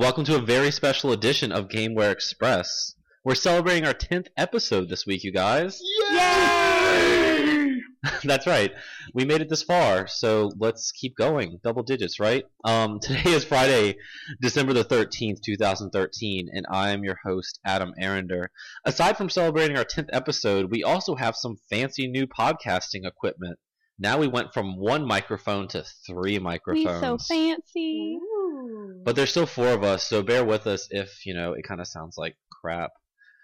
everyone, and welcome to a very special edition of Gameware Express. We're celebrating our 10th episode this week, you guys. Yay! That's right. We made it this far, so let's keep going. Double digits, right? Um, today is Friday, December the 13th, 2013, and I am your host, Adam Arender. Aside from celebrating our 10th episode, we also have some fancy new podcasting equipment. Now we went from one microphone to three microphones. We microphones. so fancy. But there's still four of us, so bear with us if, you know, it kind of sounds like crap.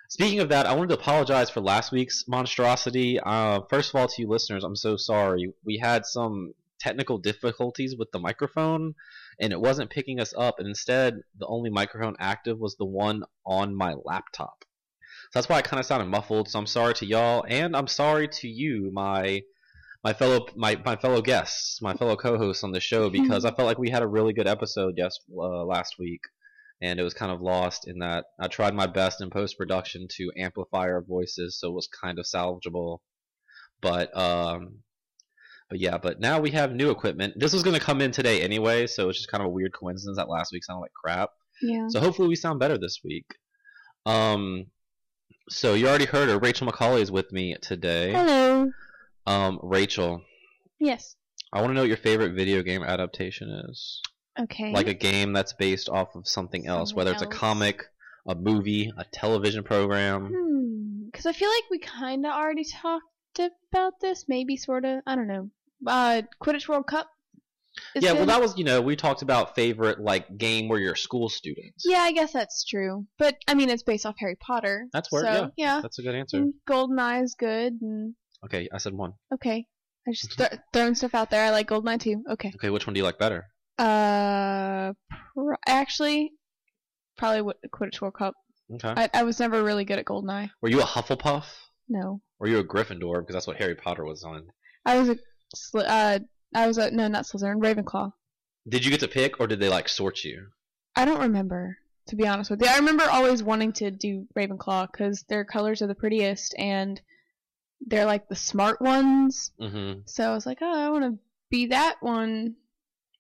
Speaking of that, I wanted to apologize for last week's monstrosity. Uh, first of all, to you listeners, I'm so sorry. We had some technical difficulties with the microphone, and it wasn't picking us up. And instead, the only microphone active was the one on my laptop. So that's why it kind of sounded muffled. So I'm sorry to y'all, and I'm sorry to you, my my fellow my, my fellow guests, my fellow co-hosts on the show, because I felt like we had a really good episode yes uh, last week, and it was kind of lost in that I tried my best in post production to amplify our voices, so it was kind of salvageable. But um, but yeah, but now we have new equipment. This was going to come in today anyway, so it's just kind of a weird coincidence that last week sounded like crap. Yeah. So hopefully we sound better this week. Um, so you already heard her. Rachel McCauley is with me today. Hello. Um, Rachel, Yes. I want to know what your favorite video game adaptation is. Okay. Like a game that's based off of something else, Something whether it's a comic, a movie, a television program. Hmm. Because I feel like we kind of already talked about this. Maybe sort of. I don't know. Uh, Quidditch World Cup. is yeah, well, good. that was you know we talked about favorite like game where you're a school student. Yeah, I guess that's true. But I mean, it's based off Harry Potter. That's where- So, yeah. yeah. That's a good answer. And Goldeneye is good. And Okay, I said one. okay, I just th- throwing stuff out there. I like Goldeneye too. Okay. Okay, which one do you like better? Uh, pro- actually, probably Wi- Quidditch World Cup. Okay. I, I was never really good at Goldeneye. Were you a Hufflepuff? No, were you a Gryffindor? Because that's what Harry Potter was on. I was a Sli- uh, I was a no, not Slytherin, Ravenclaw. Did you get to pick, or did they like sort you? I don't remember, to be honest with you. I remember always wanting to do Ravenclaw because their colors are the prettiest and they're like the smart ones. Mm-hmm. So I was like, oh, I want to be that one.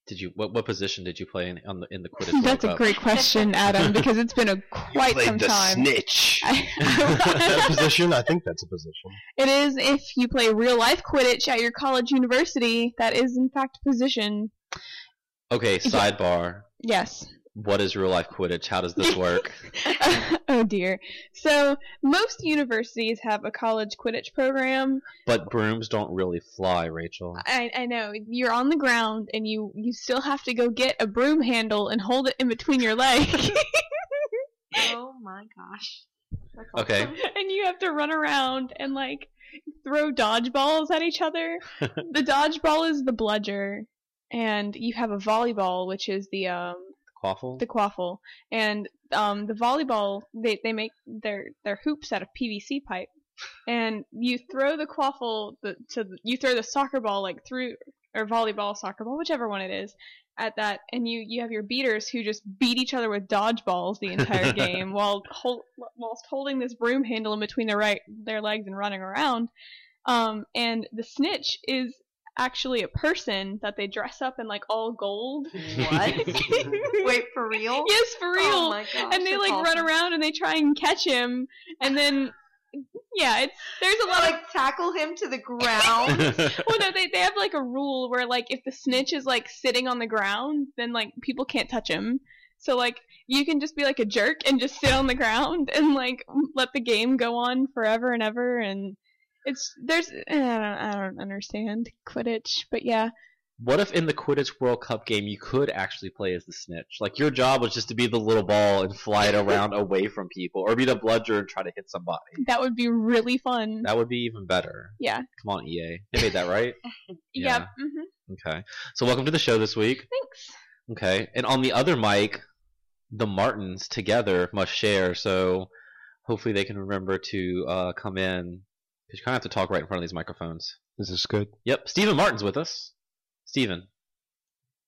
Did you? What what position did you play in on the in the Quidditch? That's a Cup? great question, Adam, because it's been a quite Played some the time. snitch. I- Is that a position? I think that's a position. it is if you play real life Quidditch at your college university. That is in fact a position. Okay, sidebar. Yes. What is real life Quidditch? How does this work? oh dear. So most universities have a college Quidditch program. but brooms don't really fly, Rachel. I, I know you're on the ground and you you still have to go get a broom handle and hold it in between your legs. Oh my gosh. That's Okay. awesome. and you have to run around and like throw dodgeballs at each other. the dodgeball is the bludger, and you have a volleyball, which is the um Quaffle. the quaffle, and um the volleyball they they make their their hoops out of PVC pipe, and you throw the quaffle the to the, you throw the soccer ball like through or volleyball soccer ball whichever one it is at that and you you have your beaters who just beat each other with dodgeballs the entire game while hold, whilst holding this broom handle in between their right their legs and running around. Um and the snitch is actually a person that they dress up in like all gold What? Wait, for real? yes for oh real Oh my gosh. and they that's like run around and they try and catch him and then yeah it's there's a lot of like tackle him to the ground. well no they, they have like a rule where like if the snitch is like sitting on the ground then like people can't touch him so like you can just be like a jerk and just sit on the ground and like let the game go on forever and ever and it's there's I don't, I don't understand quidditch but yeah what if in the Quidditch World Cup game you could actually play as the snitch? Like your job was just to be the little ball and fly it around away from people, or be the bludger and try to hit somebody. that would be really fun That would be even better. yeah Come on, EA. They made that right. yeah, Yeah. hmm Okay. So welcome to the show this week. thanks Okay. And on the other mic, the Martins together must share. So hopefully they can remember to uh, come in. Because you kind of have to talk right in front of these microphones. Is this good? Yep. Stephen Martin's with us. Stephen,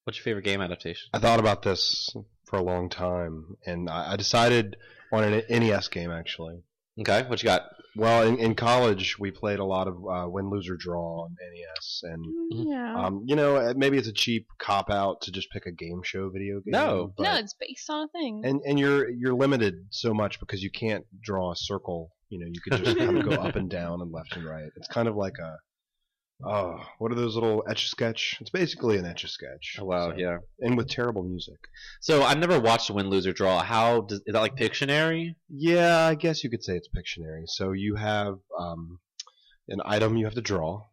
what's your favorite game adaptation? I thought about this for a long time, and I, I decided on an NES game actually. Okay. What you got? Well, in, in college, we played a lot of uh, win, lose, or draw on NES, and Yeah. um, you know, uh, maybe it's a cheap cop out to just pick a game show video game. No. but, no, it's based on a thing. and and you're you're limited so much because you can't draw a circle. You know, you could just kind of go up and down and left and right. It's kind of like a oh, what are those little etch a sketch? It's basically an etch a sketch. Oh, wow, So- yeah. and with terrible music. So I've never watched Win, Lose, or Draw. How does is that like Pictionary? Yeah, I guess you could say it's Pictionary. So you have um, an item you have to draw,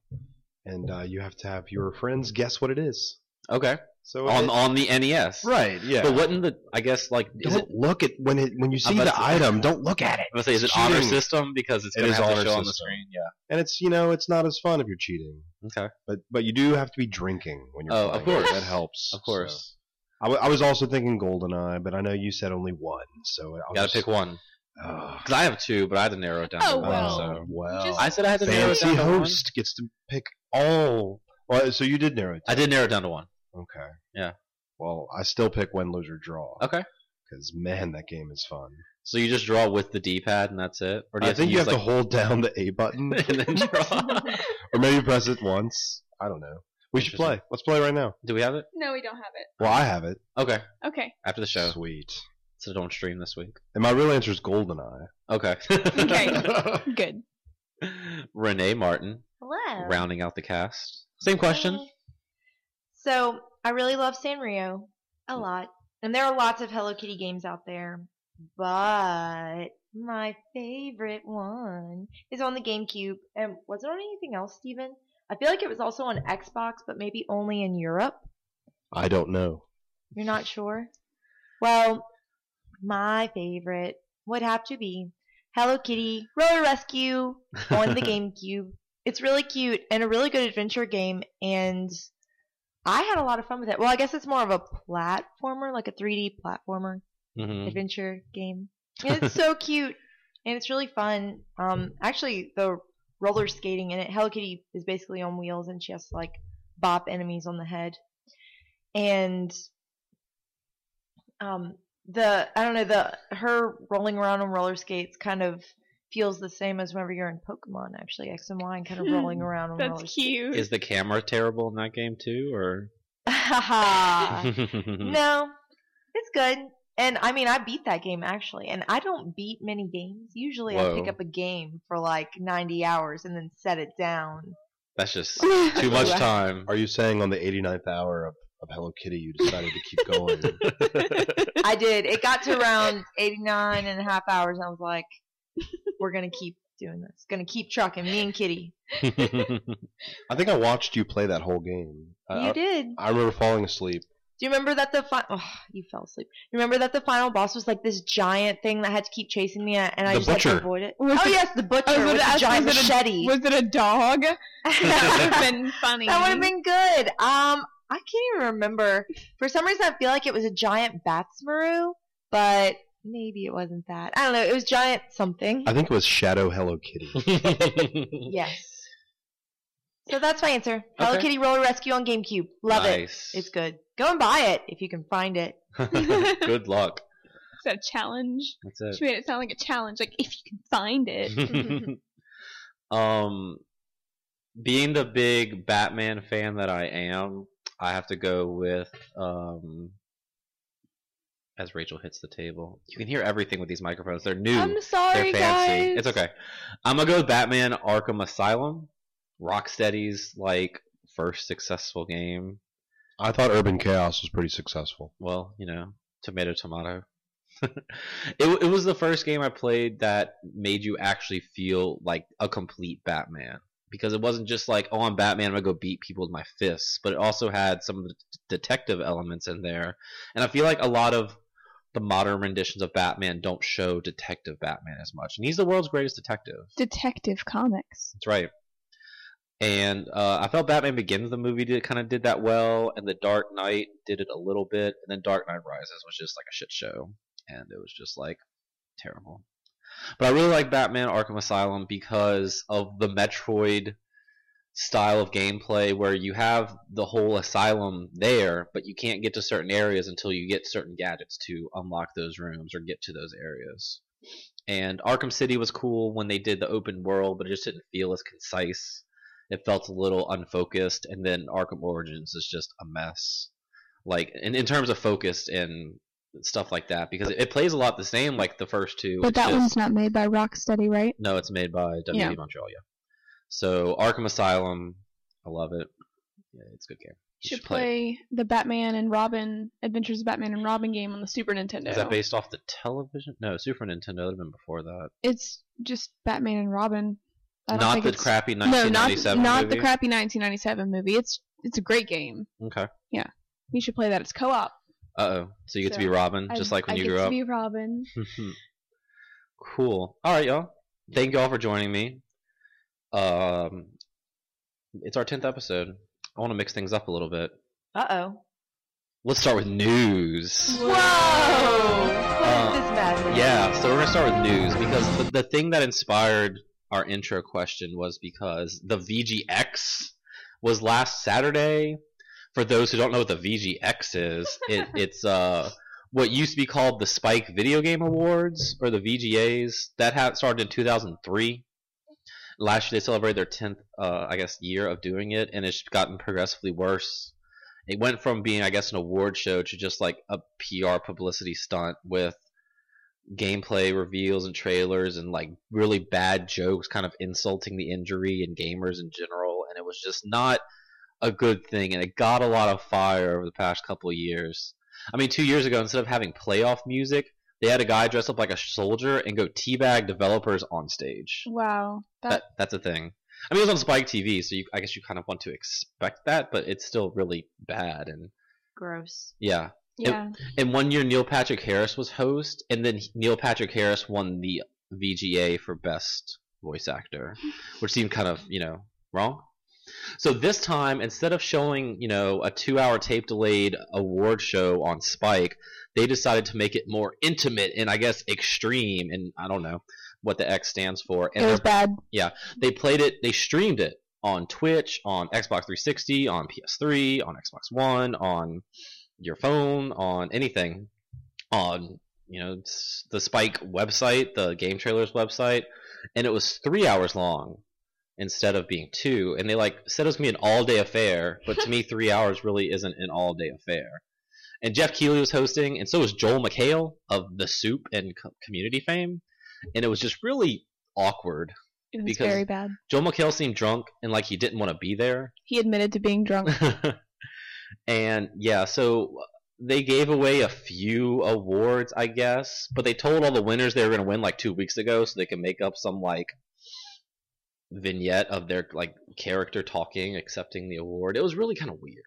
and uh, you have to have your friends guess what it is. Okay. So On it- on the NES. right, yeah. But wouldn't the I guess like is don't it look at when it when you see the to- item. Don't look at it. I was say is it It's honor system because it's It gonna have to honor show on the system. screen. Yeah. And it's you know it's not as fun if you're cheating. Okay. But but you do have to be drinking when you're Oh, of course. that helps. Of course. So. I, w- I was also thinking Goldeneye, but I know you said only one, so I'll Gotta just, pick one. Ugh. Because I have two, but I had to narrow it down. Oh, to one, well. so. well. I said I had to narrow it fancy down to one. host gets to pick all. Well, so you did narrow it. I did narrow it down to one. Okay. Yeah. Well, I still pick win, lose, or draw. Okay. Because man, that game is fun. So you just draw with the D-pad and that's it, or do you I have think to you use, have to like, hold down the A button, and then draw? or maybe press it once. I don't know. We should play. Let's play right now. do we have it? no, we don't have it. Well, I have it. Okay. Okay. After the show, Sweet. so don't stream this week. And my real answer is Goldeneye. Okay. Okay. Good. Renee Martin, Hello. rounding out the cast. Same question. So I really love Sanrio a mm. lot, and there are lots of Hello Kitty games out there, but my favorite one is on the GameCube. And was it on anything else, Steven? I feel like it was also on Xbox, but maybe only in Europe. I don't know. You're not sure? Well, my favorite would have to be Hello Kitty Roller Rescue on the GameCube. It's really cute and a really good adventure game, and I had a lot of fun with it. Well, I guess it's more of a platformer, like a 3D platformer hmm adventure game. And it's so cute and it's really fun. Um, actually, the roller skating in it, Hello Kitty is basically on wheels and she has to like bop enemies on the head. And um, the I don't know the her rolling around on roller skates kind of feels the same as whenever you're in Pokemon. Actually, X and Y and kind of rolling around on roller That's cute. Is the camera terrible in that game too, or? No, it's good. And I mean, I beat that game actually, and I don't beat many games. Usually, I pick up a game for like 90 hours and then set it down. That's just too much time. Are you saying on the 89th hour of, of Hello Kitty you decided to keep going? I did. It got to around 89 and a half hours, and I was like, "We're gonna keep doing this. Gonna keep trucking, me and Kitty." I think I watched you play that whole game. I, you did. I, I remember falling asleep. Do you remember that the final? oh, you fell asleep? You remember that the final boss was like this giant thing that had to keep chasing me, and I The just had to avoid it. Was oh it- yes, the butcher was with gonna the giant was it a- Was it a dog? that would have been funny. That would have been good. Um, I can't even remember. For some reason, I feel like it was a giant Badtz-Maru, but maybe it wasn't that. I don't know. It was giant something. I think it was Shadow Hello Kitty. yes. So that's my answer. Hello Okay. Kitty Roller Rescue on GameCube. Love nice. it. It's good. Go and buy it if you can find it. Good luck. Is that a challenge? That's She made it sound like a challenge. Like if you can find it. it. um, being the big Batman fan that I am, I have to go with um. As Rachel hits the table, you can hear everything with these microphones. They're new. I'm sorry, They're fancy. guys. It's okay. I'm gonna go with Batman Arkham Asylum. Rocksteady's like first successful game. I thought Urban Chaos was pretty successful. Well, you know, tomato tomato. it it was the first game I played that made you actually feel like a complete Batman because it wasn't just like oh I'm Batman I'm gonna go beat people with my fists, but it also had some of the detective elements in there, and I feel like a lot of the modern renditions of Batman don't show detective Batman as much, and he's the world's greatest detective. Detective Comics. That's right. And uh, I felt Batman Begins the movie did kind of did that well, and The Dark Knight did it a little bit, and then Dark Knight Rises was just like a shit show, and it was just like terrible. But I really like Batman Arkham Asylum because of the Metroid style of gameplay where you have the whole asylum there, but you can't get to certain areas until you get certain gadgets to unlock those rooms or get to those areas. And Arkham City was cool when they did the open world, but it just didn't feel as concise. It felt a little unfocused, and then Arkham Origins is just a mess. Like in, in terms of focus and stuff like that, because it, it plays a lot the same like the first two. But that just- one's not made by Rocksteady, right? no, it's made by WB Yeah. Montreal, yeah. So Arkham Asylum, I love it. Yeah, it's a good game. You should play the Batman and Robin Adventures of Batman and Robin game on the Super Nintendo. Is that based off the television? No, Super Nintendo would have been before that. It's just Batman and Robin. I don't the crappy No, not 1997 not the crappy 1997 movie. It's it's a great game. Okay. Yeah, you should play that. It's co-op. Uh oh. So you get to be So, Robin, just I- like when I you get grew to up. be Robin. cool. All right, y'all. Thank you all for joining me. Um, it's our tenth episode. I want to mix things up a little bit. Uh oh. Let's start with news. Whoa! Uh? Yeah, so we're gonna start with news because the, the thing that inspired our intro question was because the VGX was last Saturday. For those who don't know what the VGX is, it, it's uh what used to be called the Spike Video Game Awards or the VGAs. That had started in 2003. Last year they celebrated their 10th, uh, I guess, year of doing it, and it's gotten progressively worse. It went from being, I guess, an award show to just like a PR publicity stunt with gameplay reveals and trailers and like really bad jokes kind of insulting the injury and gamers in general and it was just not a good thing and it got a lot of fire over the past couple years i mean two years ago instead of having playoff music they had a guy dress up like a soldier and go teabag developers on stage Wow. That, that, that's a thing i mean it was on spike tv so you, i guess you kind of want to expect that but it's still really bad and Gross. yeah yeah. and one year Neil Patrick Harris was host, and then Neil Patrick Harris won the VGA for best voice actor, which seemed kind of you know wrong. So this time, instead of showing you know a two-hour tape delayed award show on Spike, they decided to make it more intimate and I guess extreme, and I don't know what the X stands for. And it was bad. they played it, they streamed it on Twitch, on Xbox 360, on PS3, on Xbox One, on your phone, on anything, on you know the Spike website, the Game Trailers website, and it was three hours long instead of being two. And they like said it was gonna be an all day affair, but to me, three hours really isn't an all day affair. And Geoff Keighley was hosting, and so was Joel McHale of The Soup and Co- Community fame, and it was just really awkward. It was Because- very bad. Joel McHale seemed drunk and like he didn't want to be there. He admitted to being drunk. and yeah, so they gave away a few awards, I guess, but they told all the winners they were going to win like two weeks ago, so they can make up some like vignette of their like character talking, accepting the award. It was really kind of weird.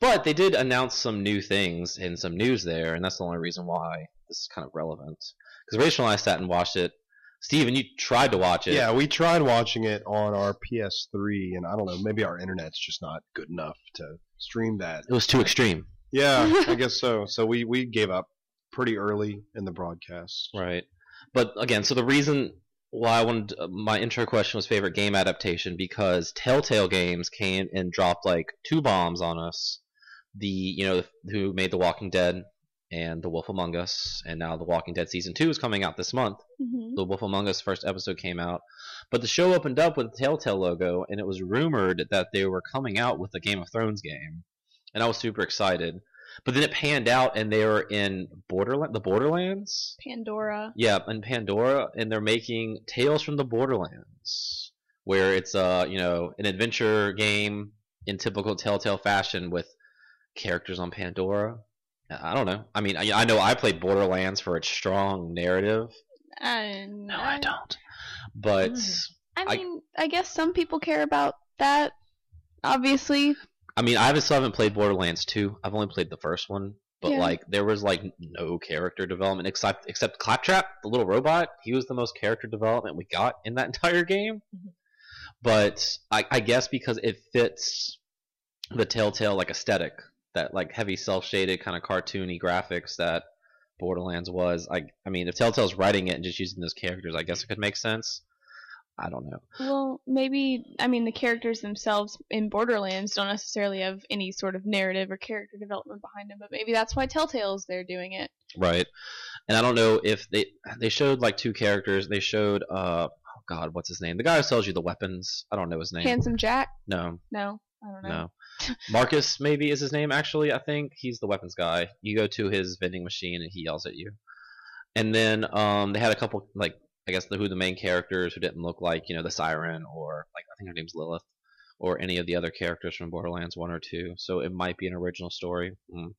But they did announce some new things and some news there, and that's the only reason why this is kind of relevant. Because Rachel and I sat and watched it. Steven, you tried to watch it. Yeah, we tried watching it on our PS3, and I don't know, maybe our internet's just not good enough to stream that. It was too extreme. Yeah, I guess so. So we, we gave up pretty early in the broadcast. Right. But again, so the reason why I wanted my intro question was favorite game adaptation because Telltale Games came and dropped like two bombs on us. The you know who made The Walking Dead and The Wolf Among Us, and now The Walking Dead season two is coming out this month. Mhm. The Wolf Among Us first episode came out, but the show opened up with the Telltale logo, and it was rumored that they were coming out with a Game of Thrones game, and I was super excited. But then it panned out, and they were in Borderland, the Borderlands. Pandora. Yeah, and Pandora, and they're making Tales from the Borderlands, where it's uh you know an adventure game in typical Telltale fashion with characters on Pandora. I don't know. I mean, I, I know I played Borderlands for its strong narrative. No, I don't. But Mm. I I- mean, I, guess some people care about that. Obviously, I mean, I still haven't played Borderlands 2. I've only played the first one. But Yeah. like, there was like no character development except except Claptrap, the little robot. He was the most character development we got in that entire game. Mm-hmm. But I, I guess because it fits the Telltale like aesthetic, that like heavy cel shaded kind of cartoony graphics that Borderlands was. I I mean, if Telltale's writing it and just using those characters, I guess it could make sense. I don't know. well, maybe I mean the characters themselves in Borderlands don't necessarily have any sort of narrative or character development behind them, but maybe that's why Telltale's there doing it. Right. and I don't know if they they showed like two characters. They showed uh oh god, what's his name? The guy who sells you the weapons. I don't know his name. Handsome Jack? No, No, I don't know. no. Marcus maybe is his name actually. I think he's the weapons guy. You go to his vending machine and he yells at you. And then um they had a couple like I guess the who the main characters who didn't look like you know the siren or like I think her name's Lilith or any of the other characters from Borderlands one or two. So it might be an original story. Mm.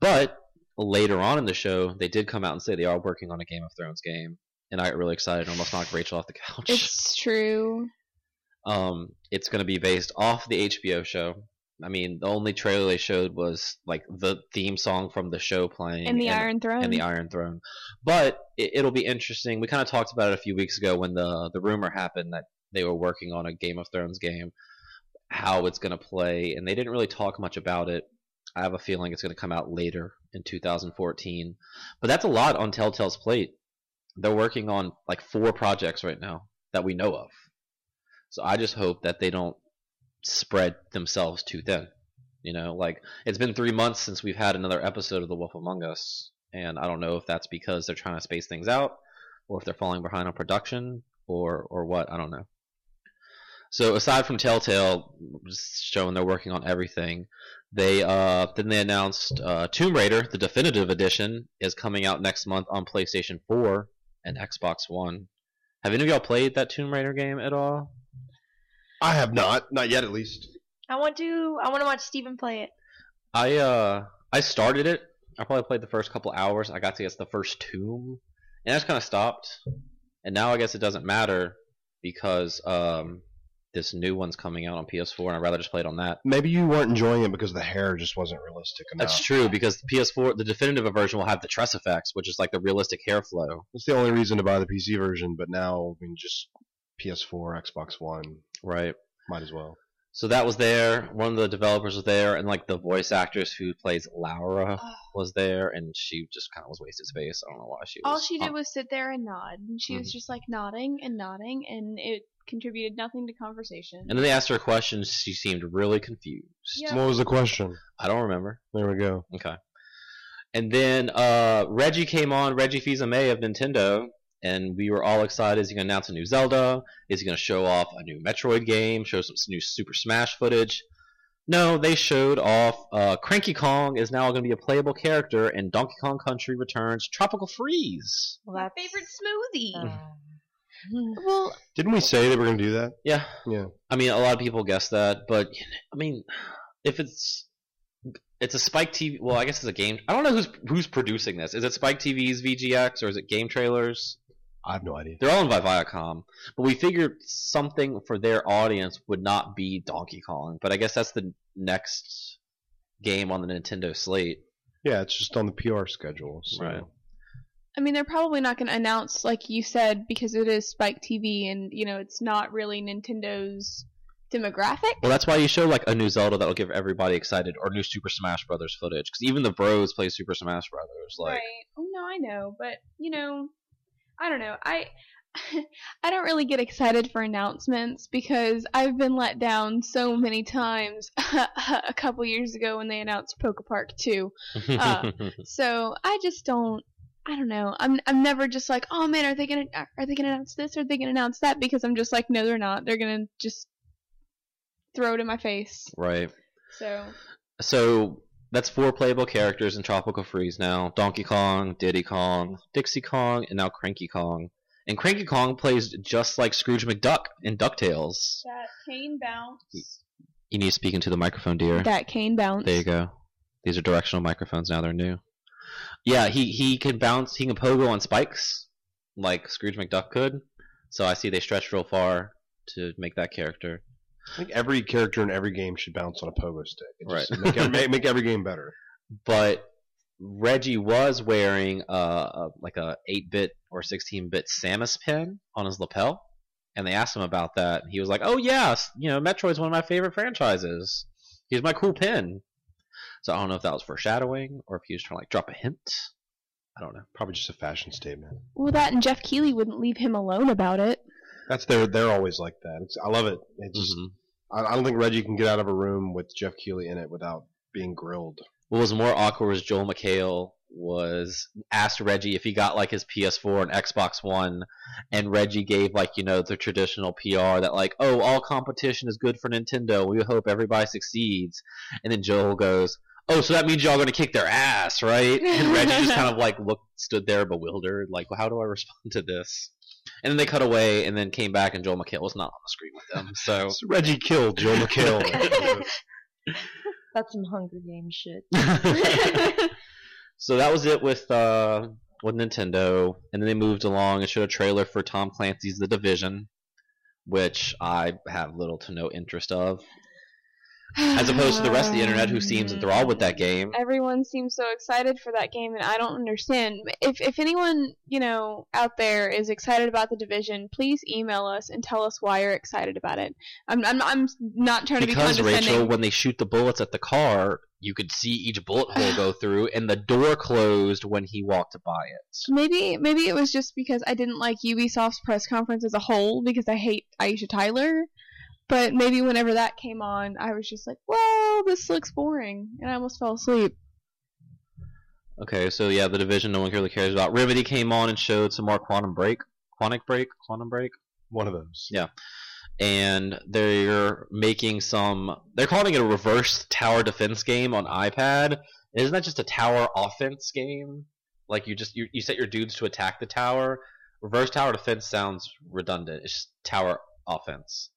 But later on in the show, they did come out and say they are working on a Game of Thrones game, and I got really excited. And almost knocked Rachel off the couch. It's true. Um, it's going to be based off the HBO show. I mean, the only trailer they showed was like the theme song from the show playing And the Iron Throne. and the Iron Throne. But it, it'll be interesting. We kind of talked about it a few weeks ago when the the rumor happened that they were working on a Game of Thrones game, how it's going to play, and they didn't really talk much about it. I have a feeling it's going to come out later in 2014, but that's a lot on Telltale's plate. They're working on like four projects right now that we know of. So I just hope that they don't spread themselves too thin. You know, like it's been three months since we've had another episode of The Wolf Among Us, and I don't know if that's because they're trying to space things out, or if they're falling behind on production, or or what. I don't know. So aside from Telltale just showing they're working on everything, they uh then they announced uh, Tomb Raider, the definitive edition, is coming out next month on PlayStation 4 and Xbox One. Have any of y'all played that Tomb Raider game at all? I have not, not yet at least. I want to. I want to watch Steven play it. I uh I started it. I probably played the first couple hours. I got to guess the first tomb, and I just kind of stopped. And now I guess it doesn't matter because um this new one's coming out on PS4, and I'd rather just play it on that. Maybe you weren't enjoying it because the hair just wasn't realistic enough. That's true because the PS4, the definitive version will have the TressFX, which is like the realistic hair flow. That's the only reason to buy the PC version, but now I mean just PS4, Xbox One, Right. might as well. So that was there. One of the developers was there, and like the voice actress who plays Laura Oh. was there, and she just kind of was wasted space. I don't know why she was. All she did on- was sit there and nod, and she Mm-hmm. was just like nodding and nodding, and it contributed nothing to conversation. And then they asked her a question. She seemed really confused. Yeah. What was the question? I don't remember. There we go. Okay. And then uh, Reggie came on, Reggie Fils-Aimé of Nintendo, and we were all excited. Is he going to announce a new Zelda? Is he going to show off a new Metroid game? Show some new Super Smash footage? No, they showed off uh, Cranky Kong is now going to be a playable character in Donkey Kong Country Returns Tropical Freeze. Well, My that's favorite smoothie. uh, well, Didn't we say that we're going to do that? Yeah, Yeah. I mean, a lot of people guessed that, but I mean, if it's it's a Spike TV, well, I guess it's a game. I don't know who's who's producing this. Is it Spike TV's VGX or is it Game Trailers? I have no idea. They're all owned by Viacom, but we figured something for their audience would not be Donkey Kong. But I guess that's the next game on the Nintendo slate. Yeah, it's just on the PR schedule. So. Right. I mean, they're probably not going to announce, like you said, because it is Spike TV, and you know, it's not really Nintendo's demographic. Well, that's why you show like a new Zelda that'll give everybody excited, or new Super Smash Brothers footage, because even the Bros play Super Smash Brothers. Like, right. Oh no, I know, but you know, I don't know. I I don't really get excited for announcements because I've been let down so many times. a couple years ago when they announced Poke Park 2. Uh, So I just don't. I don't know. I'm I'm never just like, oh man, are they gonna are they gonna announce this? Or are they gonna announce that? Because I'm just like, no, they're not. They're gonna just throw it in my face. right. So So that's four playable characters in Tropical Freeze now: Donkey Kong, Diddy Kong, Dixie Kong, and now Cranky Kong. And Cranky Kong plays just like Scrooge McDuck in Ducktales. that cane bounce. You need to speak into the microphone, dear. That cane bounce. There you go. These are directional microphones now. They're new. Yeah, he he can bounce. He can pogo on spikes, like Scrooge McDuck could. So I see they stretched real far to make that character. I think every character in every game should bounce on a pogo stick. It just Right. Make, every- make, make every game better. But Reggie was wearing uh, a like a 8-bit or 16-bit Samus pin on his lapel, and they asked him about that. He was like, "Oh yes, you know, Metroid's one of my favorite franchises. Here's my cool pin." So I don't know if that was foreshadowing or if he was trying to like drop a hint. I don't know. Probably just a fashion statement. Well, that and Geoff Keighley wouldn't leave him alone about it. That's their. They're always like that. It's, I love it. It's Mhm. I, I don't think Reggie can get out of a room with Geoff Keighley in it without being grilled. What was more awkward was Joel McHale was asked Reggie if he got like his PS4 and Xbox One, and Reggie gave like you know the traditional PR that like oh all competition is good for Nintendo. We hope everybody succeeds, and then Joel goes. Oh, so that means y'all gonna kick their ass, right? And Reggie just kind of like looked, stood there bewildered, like, well, how do I respond to this? And then they cut away, and then came back, and Joel McHale was not on the screen with them. So So Reggie killed Joe McHale. That's some Hunger Games shit. so that was it with uh, with Nintendo, and then they moved along and showed a trailer for Tom Clancy's The Division, which I have little to no interest of, as opposed to the rest of the internet who seems enthralled with that game. Everyone seems so excited for that game, and I don't understand. If if anyone you know out there is excited about the division, please email us and tell us why you're excited about it. I'm I'm, I'm not trying to be Because condescending. Rachel, when they shoot the bullets at the car, you could see each bullet hole go through, and the door closed when he walked by it. Maybe maybe it was just because I didn't like Ubisoft's press conference as a whole because I hate Aisha Tyler. But maybe whenever that came on, I was just like, "Well, this looks boring," and I almost fell asleep. Okay, so yeah, the division no one really cares about. Remedy came on and showed some more Quantum Break, Quantic Break, Quantum Break. One of those. Yeah. and they're making some. They're calling it a reverse tower defense game on iPad. Isn't that just a tower offense game? Like you just you, you set your dudes to attack the tower. Reverse tower defense sounds redundant. It's just tower offense.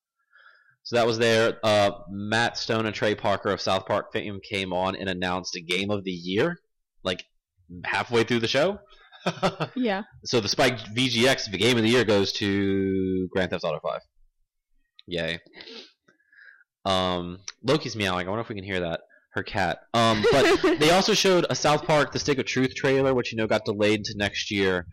So that was there. Uh, Matt Stone and Trey Parker of South Park fame came on and announced a game of the year, like halfway through the show. Yeah. So the Spike VGX the game of the year goes to Grand Theft Auto 5. Yay. Um, Loki's meowing. I wonder if we can hear that. Her cat. Um, but they also showed a South Park: The Stick of Truth trailer, which you know got delayed to next year.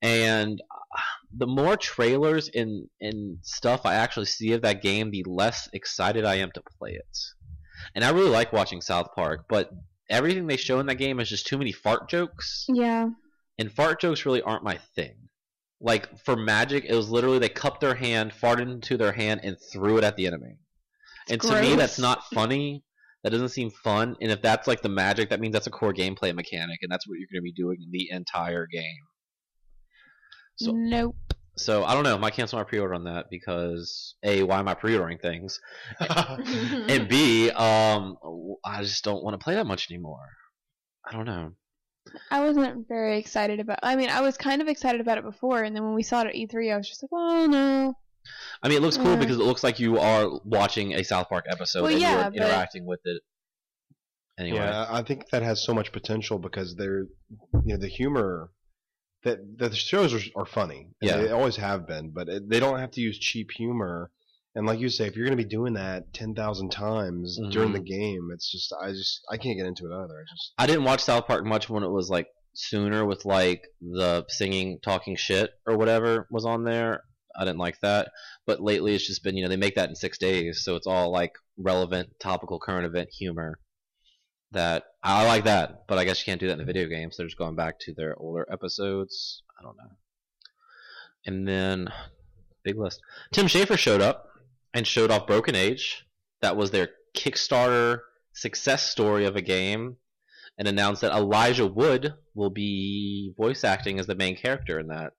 And uh, the more trailers and and stuff I actually see of that game, the less excited I am to play it. And I really like watching South Park, but everything they show in that game is just too many fart jokes yeah. and fart jokes really aren't my thing. Like for magic, it was literally they cupped their hand, farted into their hand, and threw it at the enemy. And to me, that's not funny. That doesn't seem fun. And if that's like the magic, that means that's a core gameplay mechanic, and that's what you're going to be doing the entire game. So, nope. so I don't know. I might cancel my pre-order on that because a, why am I pre-ordering things? and B, um, I just don't want to play that much anymore. I don't know. I wasn't very excited about. I mean, I was kind of excited about it before, and then when we saw it at E3, I was just like, "Oh no." I mean, it looks cool Yeah. because it looks like you are watching a South Park episode Well, and yeah, you're but- interacting with it. Anyway, Yeah, I think that has so much potential because they're, you know, the humor that that the shows are, are funny. Yeah. they always have been, but it, they don't have to use cheap humor. And like you say, if you're going to be doing that ten thousand times during Mhm. the game, it's just I just I can't get into it either. I just I didn't watch South Park much when it was like sooner with like the singing, talking shit or whatever was on there. I didn't like that, but lately it's just been you know they make that in six days, so it's all like relevant, topical, current event humor. That I like that, but I guess you can't do that in the video games. they're just going back to their older episodes. I don't know. And then, big list. Tim Schafer showed up and showed off Broken Age. That was their Kickstarter success story of a game, and announced that Elijah Wood will be voice acting as the main character in that.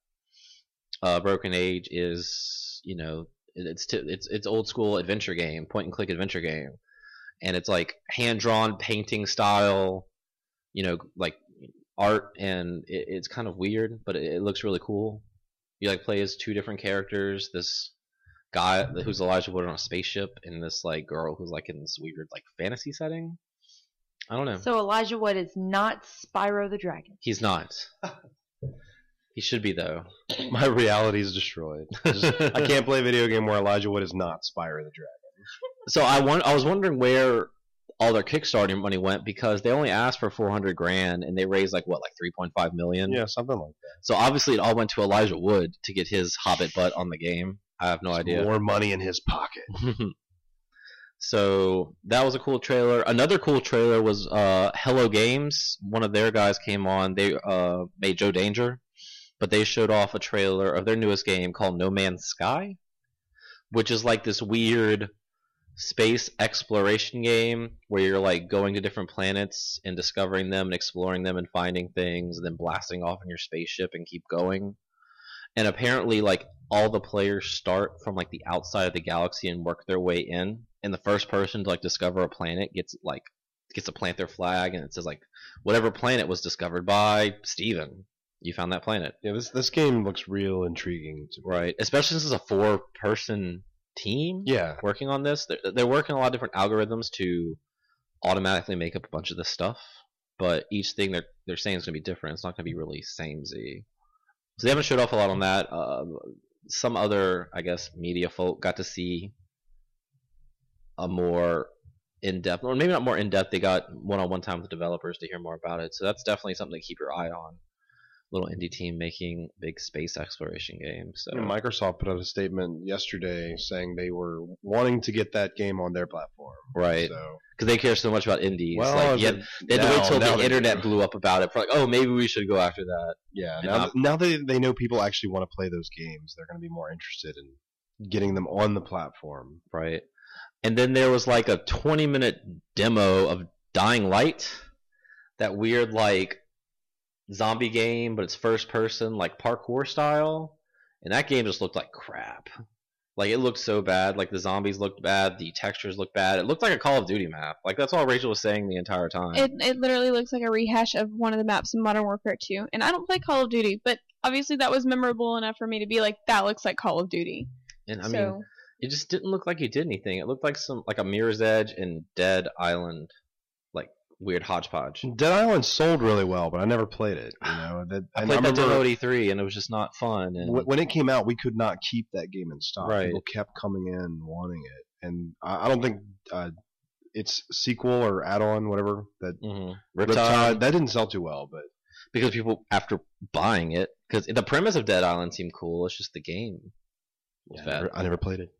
Uh, Broken Age is, you know, it's t- it's it's old school adventure game, point and click adventure game, and it's like hand drawn painting style, you know, like art, and it, it's kind of weird, but it, it looks really cool. You like play as two different characters. This guy who's Elijah Wood on a spaceship, and this like girl who's like in this weird like fantasy setting. I don't know. So Elijah Wood is not Spyro the Dragon. He's not. he should be though. my reality is destroyed. I can't play a video game where Elijah Wood is not Spyro the Dragon. So I want. I was wondering where all their Kickstarter money went because they only asked for four hundred grand and they raised like what, like three point five million. Yeah, something like that. So obviously it all went to Elijah Wood to get his Hobbit butt on the game. I have no idea. More money in his pocket. so that was a cool trailer. Another cool trailer was uh, Hello Games. One of their guys came on. They uh, made Joe Danger, but they showed off a trailer of their newest game called No Man's Sky, which is like this weird space exploration game where you're like going to different planets and discovering them and exploring them and finding things and then blasting off in your spaceship and keep going. And apparently like all the players start from like the outside of the galaxy and work their way in and the first person to like discover a planet gets like gets to plant their flag and it says like whatever planet was discovered by Steven. You found that planet. Yeah, this this game looks real intriguing. To me. Right. Especially since it's a four person team Yeah. working on this. They're, they're working on a lot of different algorithms to automatically make up a bunch of this stuff. But each thing they're they're saying is going to be different. It's not going to be really samey. So they haven't showed off a lot on that. Uh, some other, I guess, media folk got to see a more in depth, or maybe not more in depth. They got one on one time with the developers to hear more about it. So that's definitely something to keep your eye on. Little indie team making big space exploration games. So Microsoft put out a statement yesterday saying they were wanting to get that game on their platform. right, So, because they care so much about indies. well, like, yeah, They had to wait till the internet do. blew up about it. For like, oh, maybe we should go after that. Yeah, now, not- now they they know people actually want to play those games. They're going to be more interested in getting them on the platform. Right. And then there was like a 20 minute demo of Dying Light. That weird, like, zombie game, but it's first person, like parkour style. And that game just looked like crap. Like, it looked so bad. Like, the zombies looked bad. The textures looked bad. It looked like a Call of Duty map. Like, that's all Rachel was saying the entire time. It it literally looks like a rehash of one of the maps in Modern Warfare 2. And I don't play Call of Duty, but obviously that was memorable enough for me to be like, that looks like Call of Duty. and I mean, it just didn't look like you did anything. It looked like some, like a Mirror's Edge and Dead Island, weird hodgepodge. Dead Island sold really well, but I never played it. You know, that, I and played that remember demo E3 and it was just not fun. And when it came out, we could not keep that game in stock. Right. People kept coming in wanting it, and I, I don't think uh, its sequel or add-on, whatever that Mhm. Riptide, Riptide, that didn't sell too well. But because people after buying it, because the premise of Dead Island seemed cool. It's just the game. was yeah, I, never, I never played it.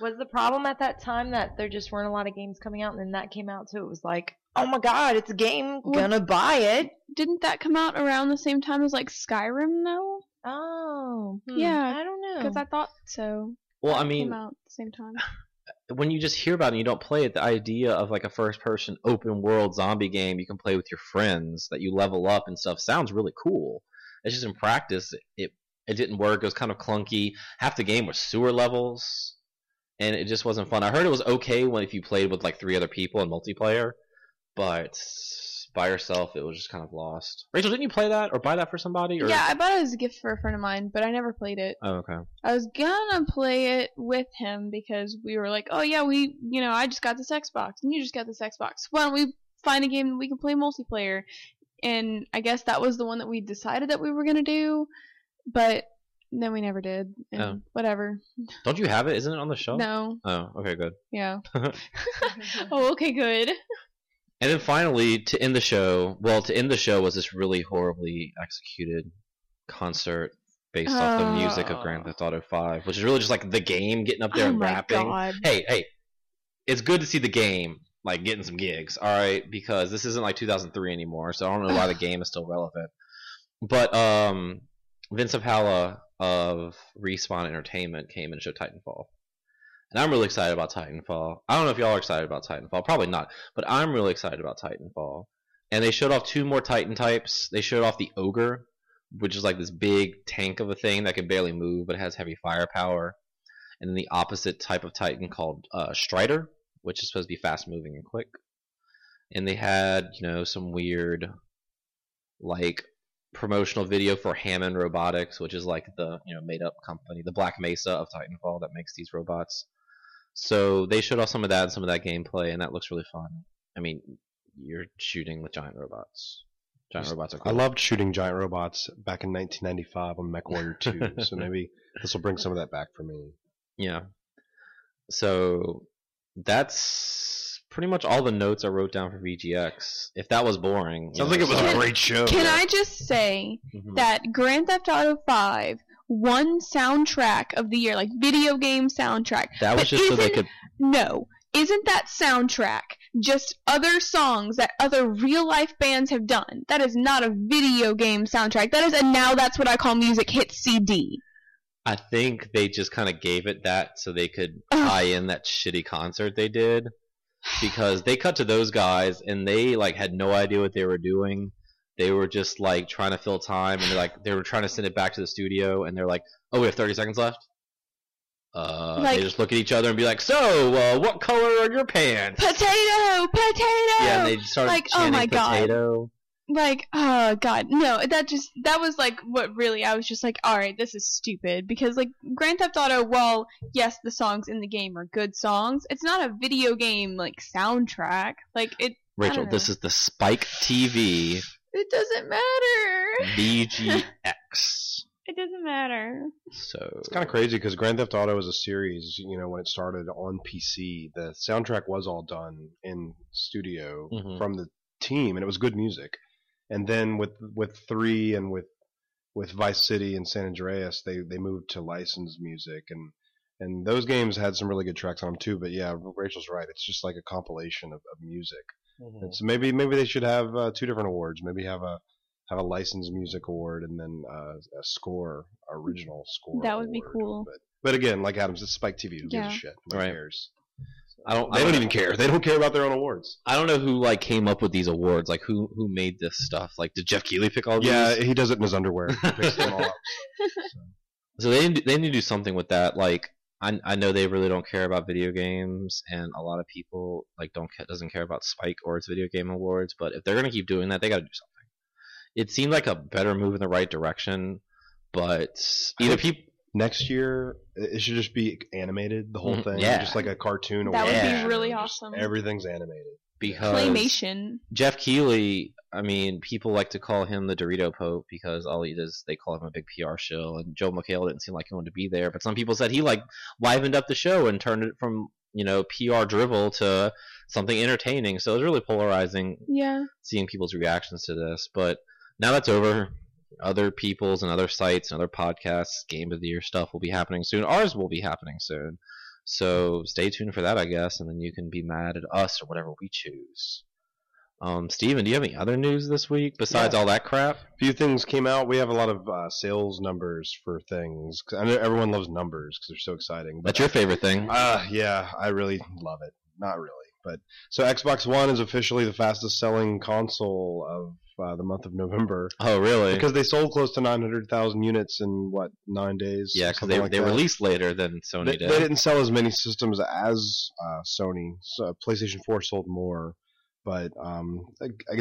Was the problem at that time that there just weren't a lot of games coming out, and then that came out, so it was like, oh my god, it's a game, Well- gonna buy it. didn't that come out around the same time as like Skyrim though? Oh, hmm, Yeah, I don't know. Because I thought so. Well, I mean, came out at the same time. when you just hear about it and you don't play it, the idea of like a first person open world zombie game you can play with your friends that you level up and stuff sounds really cool. It's just in practice it it didn't work. It was kind of clunky. Half the game was sewer levels and it just wasn't fun. I heard it was okay when if you played with like three other people in multiplayer, but by yourself it was just kind of lost. Rachel, didn't you play that or buy that for somebody or Yeah, I bought it as a gift for a friend of mine, but I never played it. Oh, okay. I was gonna play it with him because we were like, oh yeah, we, you know, I just got this Xbox and you just got this Xbox. Why don't we find a game that we can play multiplayer? And I guess that was the one that we decided that we were gonna do, but then we never did. And Oh. whatever. Don't you have it? Isn't it on the show? No. Oh, okay, good. Yeah. oh, okay, good. And then finally, to end the show, well, to end the show was this really horribly executed concert based off the music of Grand. Theft Auto 5, which is really just like the game getting up there oh and rapping. god. Hey, hey, it's good to see the game like getting some gigs, all right? Because this isn't like 2003 anymore, so I don't know why the game is still relevant. But um, Vince Zampella of Respawn Entertainment came and showed Titanfall. And I'm really excited about Titanfall. I don't know if y'all are excited about Titanfall. Probably not. But I'm really excited about Titanfall. And they showed off two more Titan types. They showed off the Ogre, which is like this big tank of a thing that can barely move but has heavy firepower. And then the opposite type of Titan called uh, Strider, which is supposed to be fast moving and quick. And they had, you know, some weird, like, promotional video for Hammond Robotics, which is like the you know made up company, the Black Mesa of Titanfall that makes these robots. So they showed off some of that and some of that gameplay, and that looks really fun. I mean, you're shooting with giant robots. Giant robots are cool. I loved shooting giant robots back in 1995 on MechWarrior 2, so maybe this will bring some of that back for me. Yeah. So that's pretty much all the notes I wrote down for VGX. If that was boring, you Sounds know, like it was sorry. a great show. Can I just say Mhm. that Grand Theft Auto 5 won soundtrack of the year, like video game soundtrack. That was But just so they could. No, isn't that soundtrack just other songs that other real life bands have done? That is not a video game soundtrack. That is a now that's what I call music hit CD. I think they just kind of gave it that so they could tie in that shitty concert they did because they cut to those guys and they like had no idea what they were doing. They were just like trying to fill time and they're like they were trying to send it back to the studio and they're like, "Oh, we have 30 seconds left." Uh, Like- they just look at each other and be like, "So, uh, what color are your pants?" Potato, potato. Yeah, they started Like, oh my God. potato. like oh god no that just that was like what really i was just like all right this is stupid because like grand theft auto well, yes the songs in the game are good songs it's not a video game like soundtrack like it Rachel, this is the Spike TV it doesn't matter VGX. it doesn't matter So It's kind of crazy because Grand Theft Auto is a series. You know, when it started on PC, the soundtrack was all done in studio Mhm. from the team, and it was good music. And then with with three and with with Vice City and San Andreas, they they moved to licensed music, and and those games had some really good tracks on them too. But yeah, Rachel's right. It's just like a compilation of, of music. Mhm. It's maybe maybe they should have uh, two different awards. Maybe have a have a licensed music award and then uh, a score original score. That would be cool. But but again, like Adams, it's Spike TV. Who gives a shit? Who Right. cares? I don't. I They don't even care. They don't care about their own awards. I don't know who like came up with these awards. Like who who made this stuff? Like did Geoff Keighley pick all these? Yeah, he does it in his underwear. He picks them all up. So they need, they need to do something with that. Like I I know they really don't care about video games, and a lot of people like don't ca- doesn't care about Spike or its video game awards. But if they're gonna keep doing that, they got to do something. It seemed like a better move in the right direction, but either people. Next year, it it should just be animated. The whole Mhm, thing, yeah. just like a cartoon. Or something. That would be award. really Just awesome. Everything's animated. Because claymation Geoff Keighley, I mean, people like to call him the Dorito Pope because all he does, they call him a big PR shill. And Joel McHale didn't seem like he wanted to be there, but some people said he like livened up the show and turned it from you know PR drivel to something entertaining. So it was really polarizing yeah seeing people's reactions to this. But now that's over. Other people's and other sites and other podcasts, game of the year stuff will be happening soon. Ours will be happening soon. So stay tuned for that, I guess, and then you can be mad at us or whatever we choose. Um, Steven, do you have any other news this week besides Yeah. all that crap? A few things came out. We have a lot of uh, sales numbers for things. I know everyone loves numbers because they're so exciting. But That's your favorite thing. Uh, yeah, I really love it. Not really, but so Xbox One is officially the fastest selling console of uh, the month of November Oh, really? because they sold close to 900,000 units in what nine days? yeah, because they, like they that. released later than Sony They, did. they didn't sell as many systems as uh, Sony. So PlayStation 4 sold more, but um,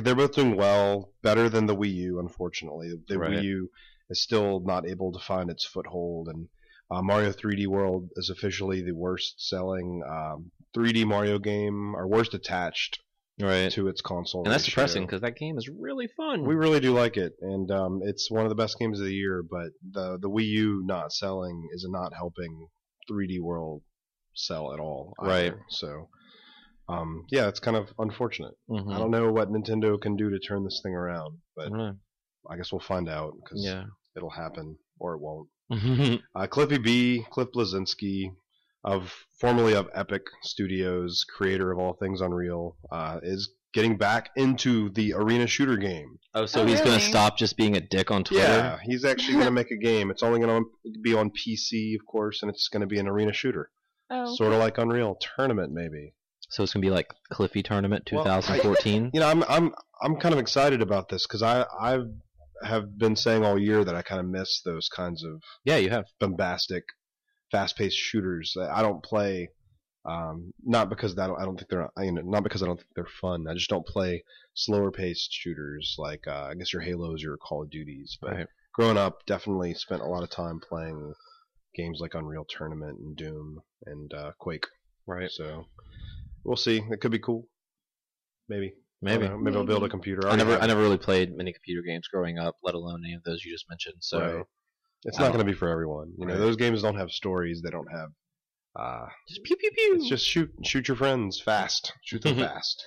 they're both doing well, better than the Wii U. Unfortunately, the Right. Wii U is still not able to find its foothold, and uh, Mario 3D World is officially the worst selling um, 3D Mario game, or worst attached right. to its console. And that's ratio. depressing because that game is really fun. We really do like it, and um, it's one of the best games of the year. But the the Wii U not selling is not helping 3D World sell at all. Right. either. So, um, yeah, it's kind of unfortunate. Mhm. I don't know what Nintendo can do to turn this thing around, but don't know. I guess we'll find out because Yeah. it'll happen or it won't. Uh, Cliffy B, Cliff Bleszinski, of formerly of Epic Studios, creator of all things Unreal, uh, is getting back into the arena shooter game. oh, so Oh, he's gonna stop just being a dick on Twitter? Yeah, he's actually going to make a game. It's only going to be on PC, of course, and it's going to be an arena shooter, oh sort of like Unreal Tournament, maybe. So it's gonna be like Cliffy Tournament Well, 2014. You know, I'm I'm I'm kind of excited about this because I I have been saying all year that I kind of miss those kinds of yeah, you have. bombastic, fast-paced shooters. I don't play. Um, not because that I don't think they're you know, not because I don't think they're fun. I just don't play slower paced shooters like uh, I guess your Halos, your Call of Duties. But Right. growing up, definitely spent a lot of time playing games like Unreal Tournament and Doom and uh, Quake. Right. So we'll see. It could be cool. Maybe. I Maybe. know. Maybe I'll build a computer. I already never, I never really played many computer games growing up, let alone any of those you just mentioned. So Right. It's not going to be for everyone. You know, Right. those games don't have stories. They don't have. Uh, just pew pew pew. It's just shoot shoot your friends fast. Shoot them fast.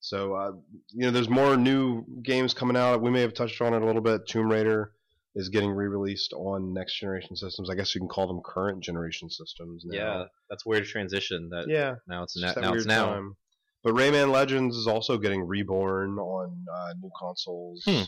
So uh, you know, there's more new games coming out. We may have touched on it a little bit. Tomb Raider is getting re-released on next generation systems. I guess you can call them current generation systems. Now. yeah, that's weird transition. That yeah. now it's It's na- that now it's weird now. time. But Rayman Legends is also getting reborn on uh, new consoles. Hmm.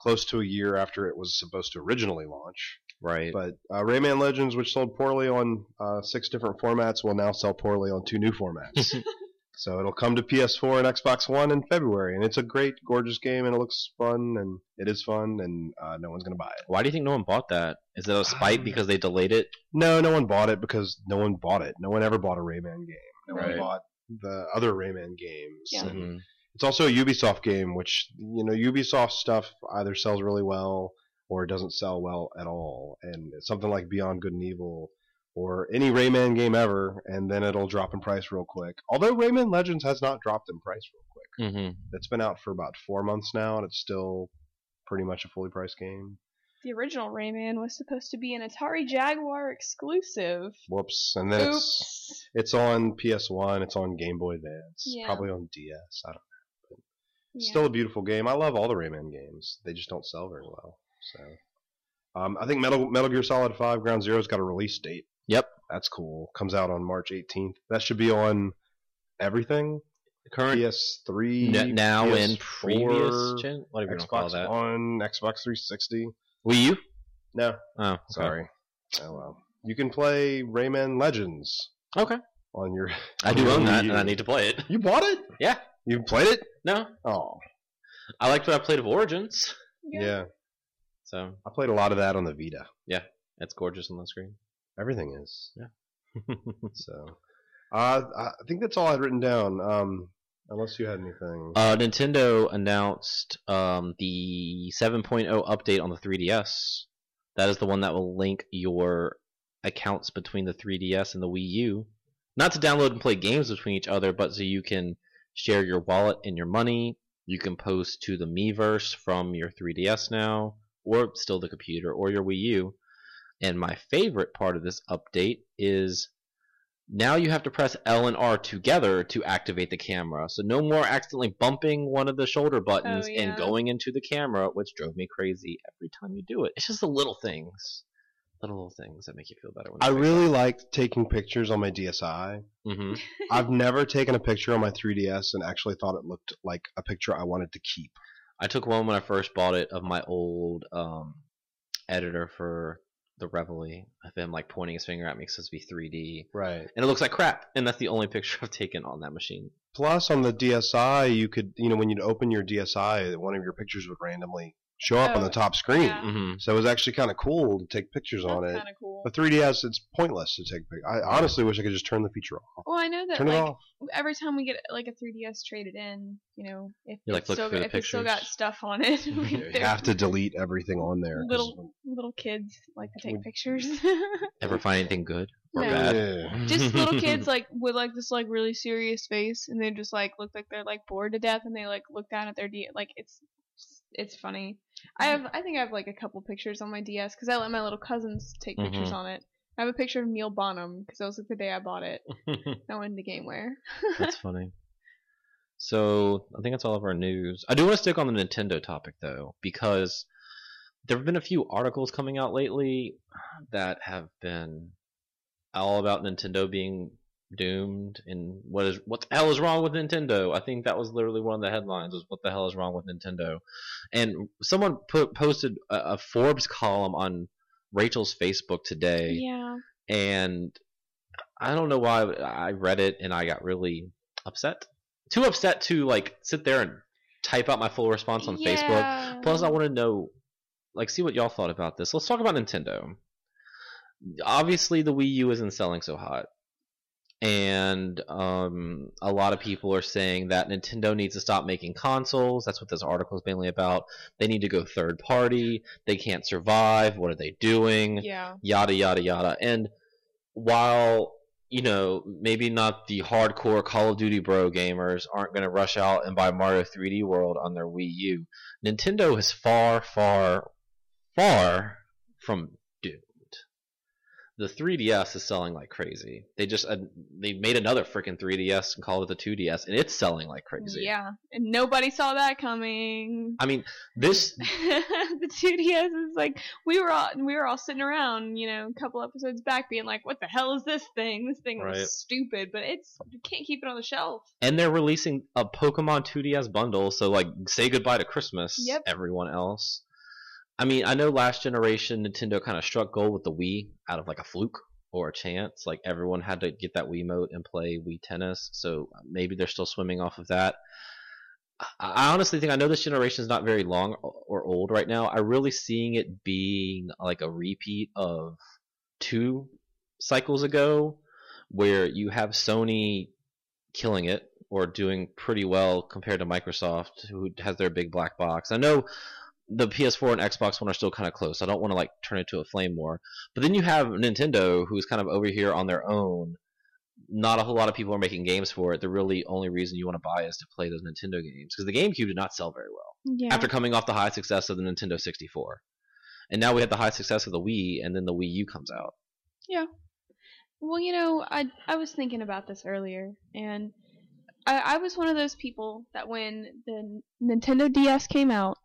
Close to a year after it was supposed to originally launch. Right. But uh, Rayman Legends, which sold poorly on uh, six different formats, will now sell poorly on two new formats. so it'll come to PS4 and Xbox One in February, and it's a great, gorgeous game, and it looks fun, and it is fun, and uh, no one's gonna buy it. Why do you think no one bought that? Is it a spite Um, because they delayed it? No, no one bought it because no one bought it. No one ever bought a Rayman game. No Right. one bought the other Rayman games. Yeah. And Mhm. It's also a Ubisoft game, which you know Ubisoft stuff either sells really well or it doesn't sell well at all. And it's something like Beyond Good and Evil or any Rayman game ever, and then it'll drop in price real quick. Although Rayman Legends has not dropped in price real quick. Mhm. It's been out for about four months now, and it's still pretty much a fully priced game. The original Rayman was supposed to be an Atari Jaguar exclusive. Whoops! And then it's it's on PS1, it's on Game Boy Advance, Yeah. probably on DS. I don't. Yeah. Still a beautiful game. I love all the Rayman games. They just don't sell very well. So, um, I think Metal Metal Gear Solid Five Ground Zero's got a release date. Yep. That's cool. Comes out on March 18th. That should be on everything. Current PS3, n- now in PS4, previous gen, whatever you call Xbox that. One, Xbox 360. Wii U? No, Oh, okay. sorry. Oh well. You can play Rayman Legends Okay. on your. I do on own your that, Wii and I need to play it. You bought it? Yeah. You played it? No, Oh, I liked what I played of Origins, yeah. so I played a lot of that on the Vita. Yeah, it's gorgeous on the screen. Everything is. Yeah. So, uh, I think that's all I'd written down. Um, unless you had anything. Uh, Nintendo announced um, the 7.0 update on the 3DS. That is the one that will link your accounts between the 3DS and the Wii U. Not to download and play games between each other, but so you can share your wallet and your money. You can post to the Miiverse from your 3DS now, or still the computer, or your Wii U. And my favorite part of this update is now you have to press L and R together to activate the camera. So no more accidentally bumping one of the shoulder oh, buttons Oh, yeah. and going into the camera, which drove me crazy every time you do it. It's just the little things. Little, little things that make you feel better. When I really liked taking pictures on my DSi. hmm I've never taken a picture on my 3DS and actually thought it looked like a picture I wanted to keep. I took one when I first bought it of my old um, editor for the Reveille of him like pointing his finger at me because it's supposed to be 3D. Right. And it looks like crap. And that's the only picture I've taken on that machine. Plus, on the DSi, you could, you know, when you'd open your DSi, one of your pictures would randomly show up on Oh, the top screen. yeah. hmm So it was actually kind of cool to take pictures on it. kind of cool. But 3DS, it's pointless to take pictures. I honestly wish I could just turn the feature off. Well, I know that Turn it like off. every time we get like a 3DS traded in, you know, if You, like, it's still, if it's still got stuff on it, we- You have to delete everything on there. little little kids like to take Would- pictures. Ever find anything good or No. bad? Yeah. just little kids like with like this like really serious face, and they just like look like they're like bored to death, and they like look down at their D. Like it's it's funny. I have I think I have like a couple pictures on my DS because I let my little cousins take pictures Mhm. on it. I have a picture of Neil Bonham because that was like the day I bought it. I went into GameWare. That's funny. So I think that's all of our news. I do want to stick on the Nintendo topic though, because there have been a few articles coming out lately that have been all about Nintendo being doomed and what is what the hell is wrong with Nintendo. I think that was literally one of the headlines was what the hell is wrong with Nintendo. And someone put posted a, a Forbes column on Rachel's Facebook today Yeah. and I don't know why I read it and I got really upset. Too upset to like sit there and type out my full response on Facebook. Plus, I want to know, like, see what y'all thought about this. Let's talk about Nintendo. Obviously, the Wii U isn't selling so hot, and um, a lot of people are saying that Nintendo needs to stop making consoles. That's what this article is mainly about. They need to go third party. They can't survive. What are they doing? Yeah. yada yada yada. And while you know maybe not the hardcore Call of Duty bro gamers aren't going to rush out and buy Mario 3D World on their Wii U, Nintendo is far, far, far from. The 3DS is selling like crazy. They just uh, they made another freaking 3DS and called it the 2DS, and it's selling like crazy. Yeah. And nobody saw that coming. I mean, this the 2DS is like we were all we were all sitting around, you know, a couple episodes back, being like, "What the hell is this thing? This thing Right. was stupid." But it's you can't keep it on the shelf. and they're releasing a Pokemon 2DS bundle, so like say goodbye to Christmas, Yep. everyone else. I mean, I know last generation Nintendo kind of struck gold with the Wii out of like a fluke or a chance. Like everyone had to get that Wii Wiimote and play Wii Tennis, so uh, maybe they're still swimming off of that. I, I honestly think I know this generation is not very long or old right now. I really seeing it being like a repeat of two cycles ago, where you have Sony killing it or doing pretty well compared to Microsoft, who has their big black box. I know the PS4 and Xbox One are still kind of close. I don't want to like turn it to a flame war. But then you have Nintendo, who's kind of over here on their own. Not a whole lot of people are making games for it. The really only reason you want to buy is to play those Nintendo games because the GameCube did not sell very well Yeah. after coming off the high success of the Nintendo 64. And now we have the high success of the Wii, and then the Wii U comes out. Yeah. Well, you know, I I was thinking about this earlier, and I, I was one of those people that when the Nintendo DS came out,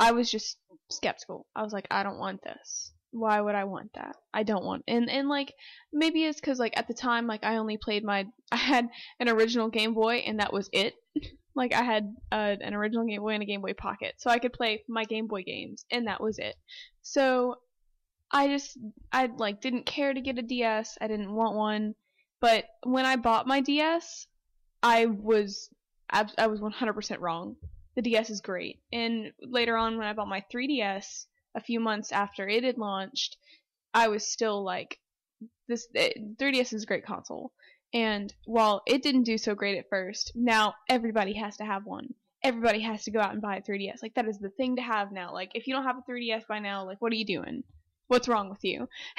I was just skeptical. I was like, I don't want this. Why would I want that? I don't want. And and like maybe it's because like at the time like I only played my I had an original Game Boy and that was it. like I had uh, an original Game Boy and a Game Boy Pocket, so I could play my Game Boy games, and that was it. So I just I like didn't care to get a DS. I didn't want one. But when I bought my DS, I was I was 100% wrong. The DS is great. And later on when I bought my 3DS a few months after it had launched, I was still like this eh, 3DS is a great console. And while it didn't do so great at first, now everybody has to have one. Everybody has to go out and buy a 3DS. Like that is the thing to have now. Like if you don't have a 3DS by now, like what are you doing? What's wrong with you?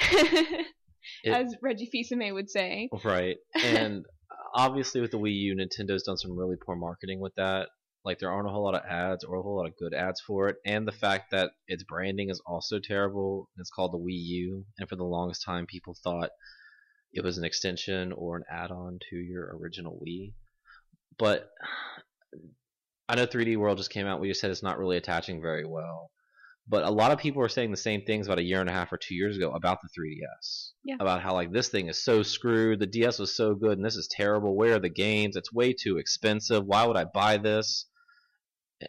It- As Reggie Fils-Aimé would say. Right. And obviously with the Wii U, Nintendo's done some really poor marketing with that. Like there aren't a whole lot of ads or a whole lot of good ads for it, and the fact that its branding is also terrible. It's called the Wii U, and for the longest time, people thought it was an extension or an add-on to your original Wii. But I know 3D World just came out. We just said it's not really attaching very well. But a lot of people are saying the same things about a year and a half or two years ago about the 3DS. Yeah. About how like this thing is so screwed, the DS was so good, and this is terrible. Where are the games? It's way too expensive. Why would I buy this?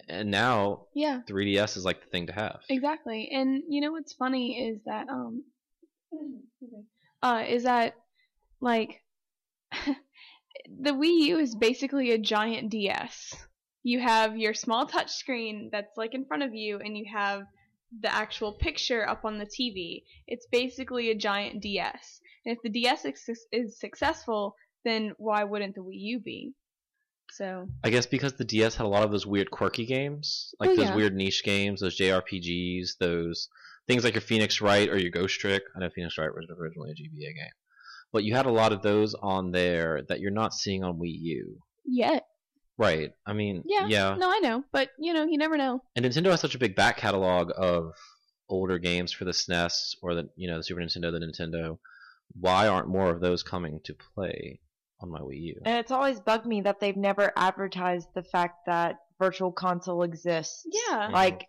And now Yeah. 3DS is like the thing to have. Exactly. And you know what's funny is that um uh is that like the Wii U is basically a giant DS. You have your small touch screen that's like in front of you and you have the actual picture up on the TV. It's basically a giant DS. And if the DS is, is successful, then why wouldn't the Wii U be? So, I guess because the DS had a lot of those weird quirky games, like Oh, those yeah. weird niche games, those JRPGs, those things like your Phoenix Wright or your Ghost Trick. I know Phoenix Wright was originally a GBA game, but you had a lot of those on there that you're not seeing on Wii U. yet. Right. I mean, Yeah. yeah. No, I know, but you know, you never know. And Nintendo has such a big back catalog of older games for the SNES or the you know the Super Nintendo, the Nintendo. Why aren't more of those coming to play on my Wii U? And it's always bugged me that they've never advertised the fact that Virtual Console exists. Yeah. Mm-hmm. Like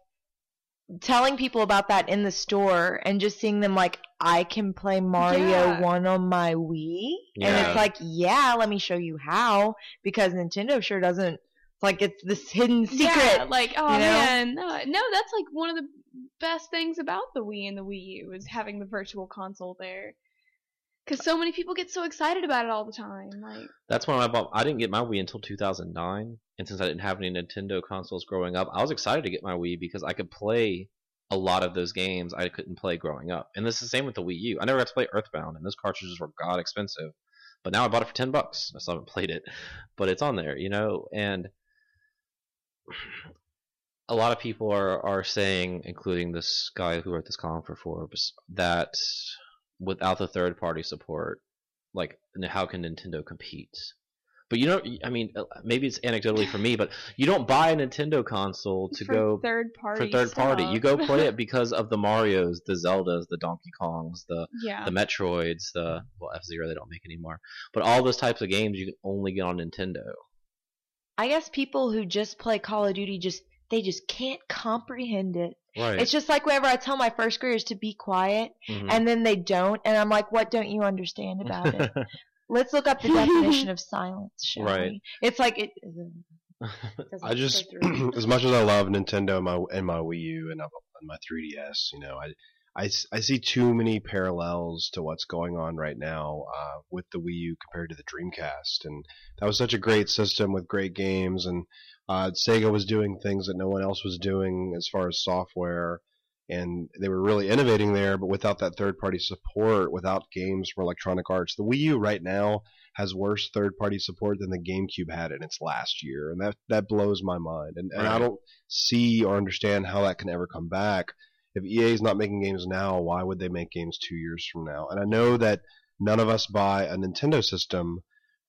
telling people about that in the store and just seeing them like I can play Mario Yeah. 1 on my Wii. And it's like, yeah, let me show you how because Nintendo sure doesn't it's like it's this hidden secret. Yeah, like oh you know? man, no, no, that's like one of the best things about the Wii and the Wii U is having the virtual console there. Because so many people get so excited about it all the time. Like, That's when I bought. I didn't get my Wii until 2009, and since I didn't have any Nintendo consoles growing up, I was excited to get my Wii because I could play a lot of those games I couldn't play growing up. And this is the same with the Wii U. I never got to play Earthbound, and those cartridges were god expensive. But now I bought it for ten bucks. I still haven't played it, but it's on there, you know. And a lot of people are are saying, including this guy who wrote this column for Forbes, that without the third party support, like how can Nintendo compete? But you don't. I mean, uh, maybe it's anecdotally for me, but you don't buy a Nintendo console to for go third party. for third party. You go play it because of the Mario's, the Zeldas, the Donkey Kongs, the yeah. the Metroids, the well F Zero they don't make anymore. But all those types of games you can only get on Nintendo. I guess people who just play Call of Duty just they just can't comprehend it. Right. It's just like whenever I tell my first graders to be quiet Mhm. and then they don't and I'm like, What don't you understand about it? Let's look up the definition of silence, shall Right. we? It's like it I just, as much as I love Nintendo and my and my Wii U, and my 3DS. You know, I, I, I see too many parallels to what's going on right now uh, with the Wii U compared to the Dreamcast, and that was such a great system with great games, and uh, Sega was doing things that no one else was doing as far as software. And they were really innovating there, but without that third-party support, without games from Electronic Arts, the Wii U right now has worse third-party support than the GameCube had in its last year, and that that blows my mind. And, and I don't see or understand how that can ever come back. If EA is not making games now, why would they make games two years from now? And I know that none of us buy a Nintendo system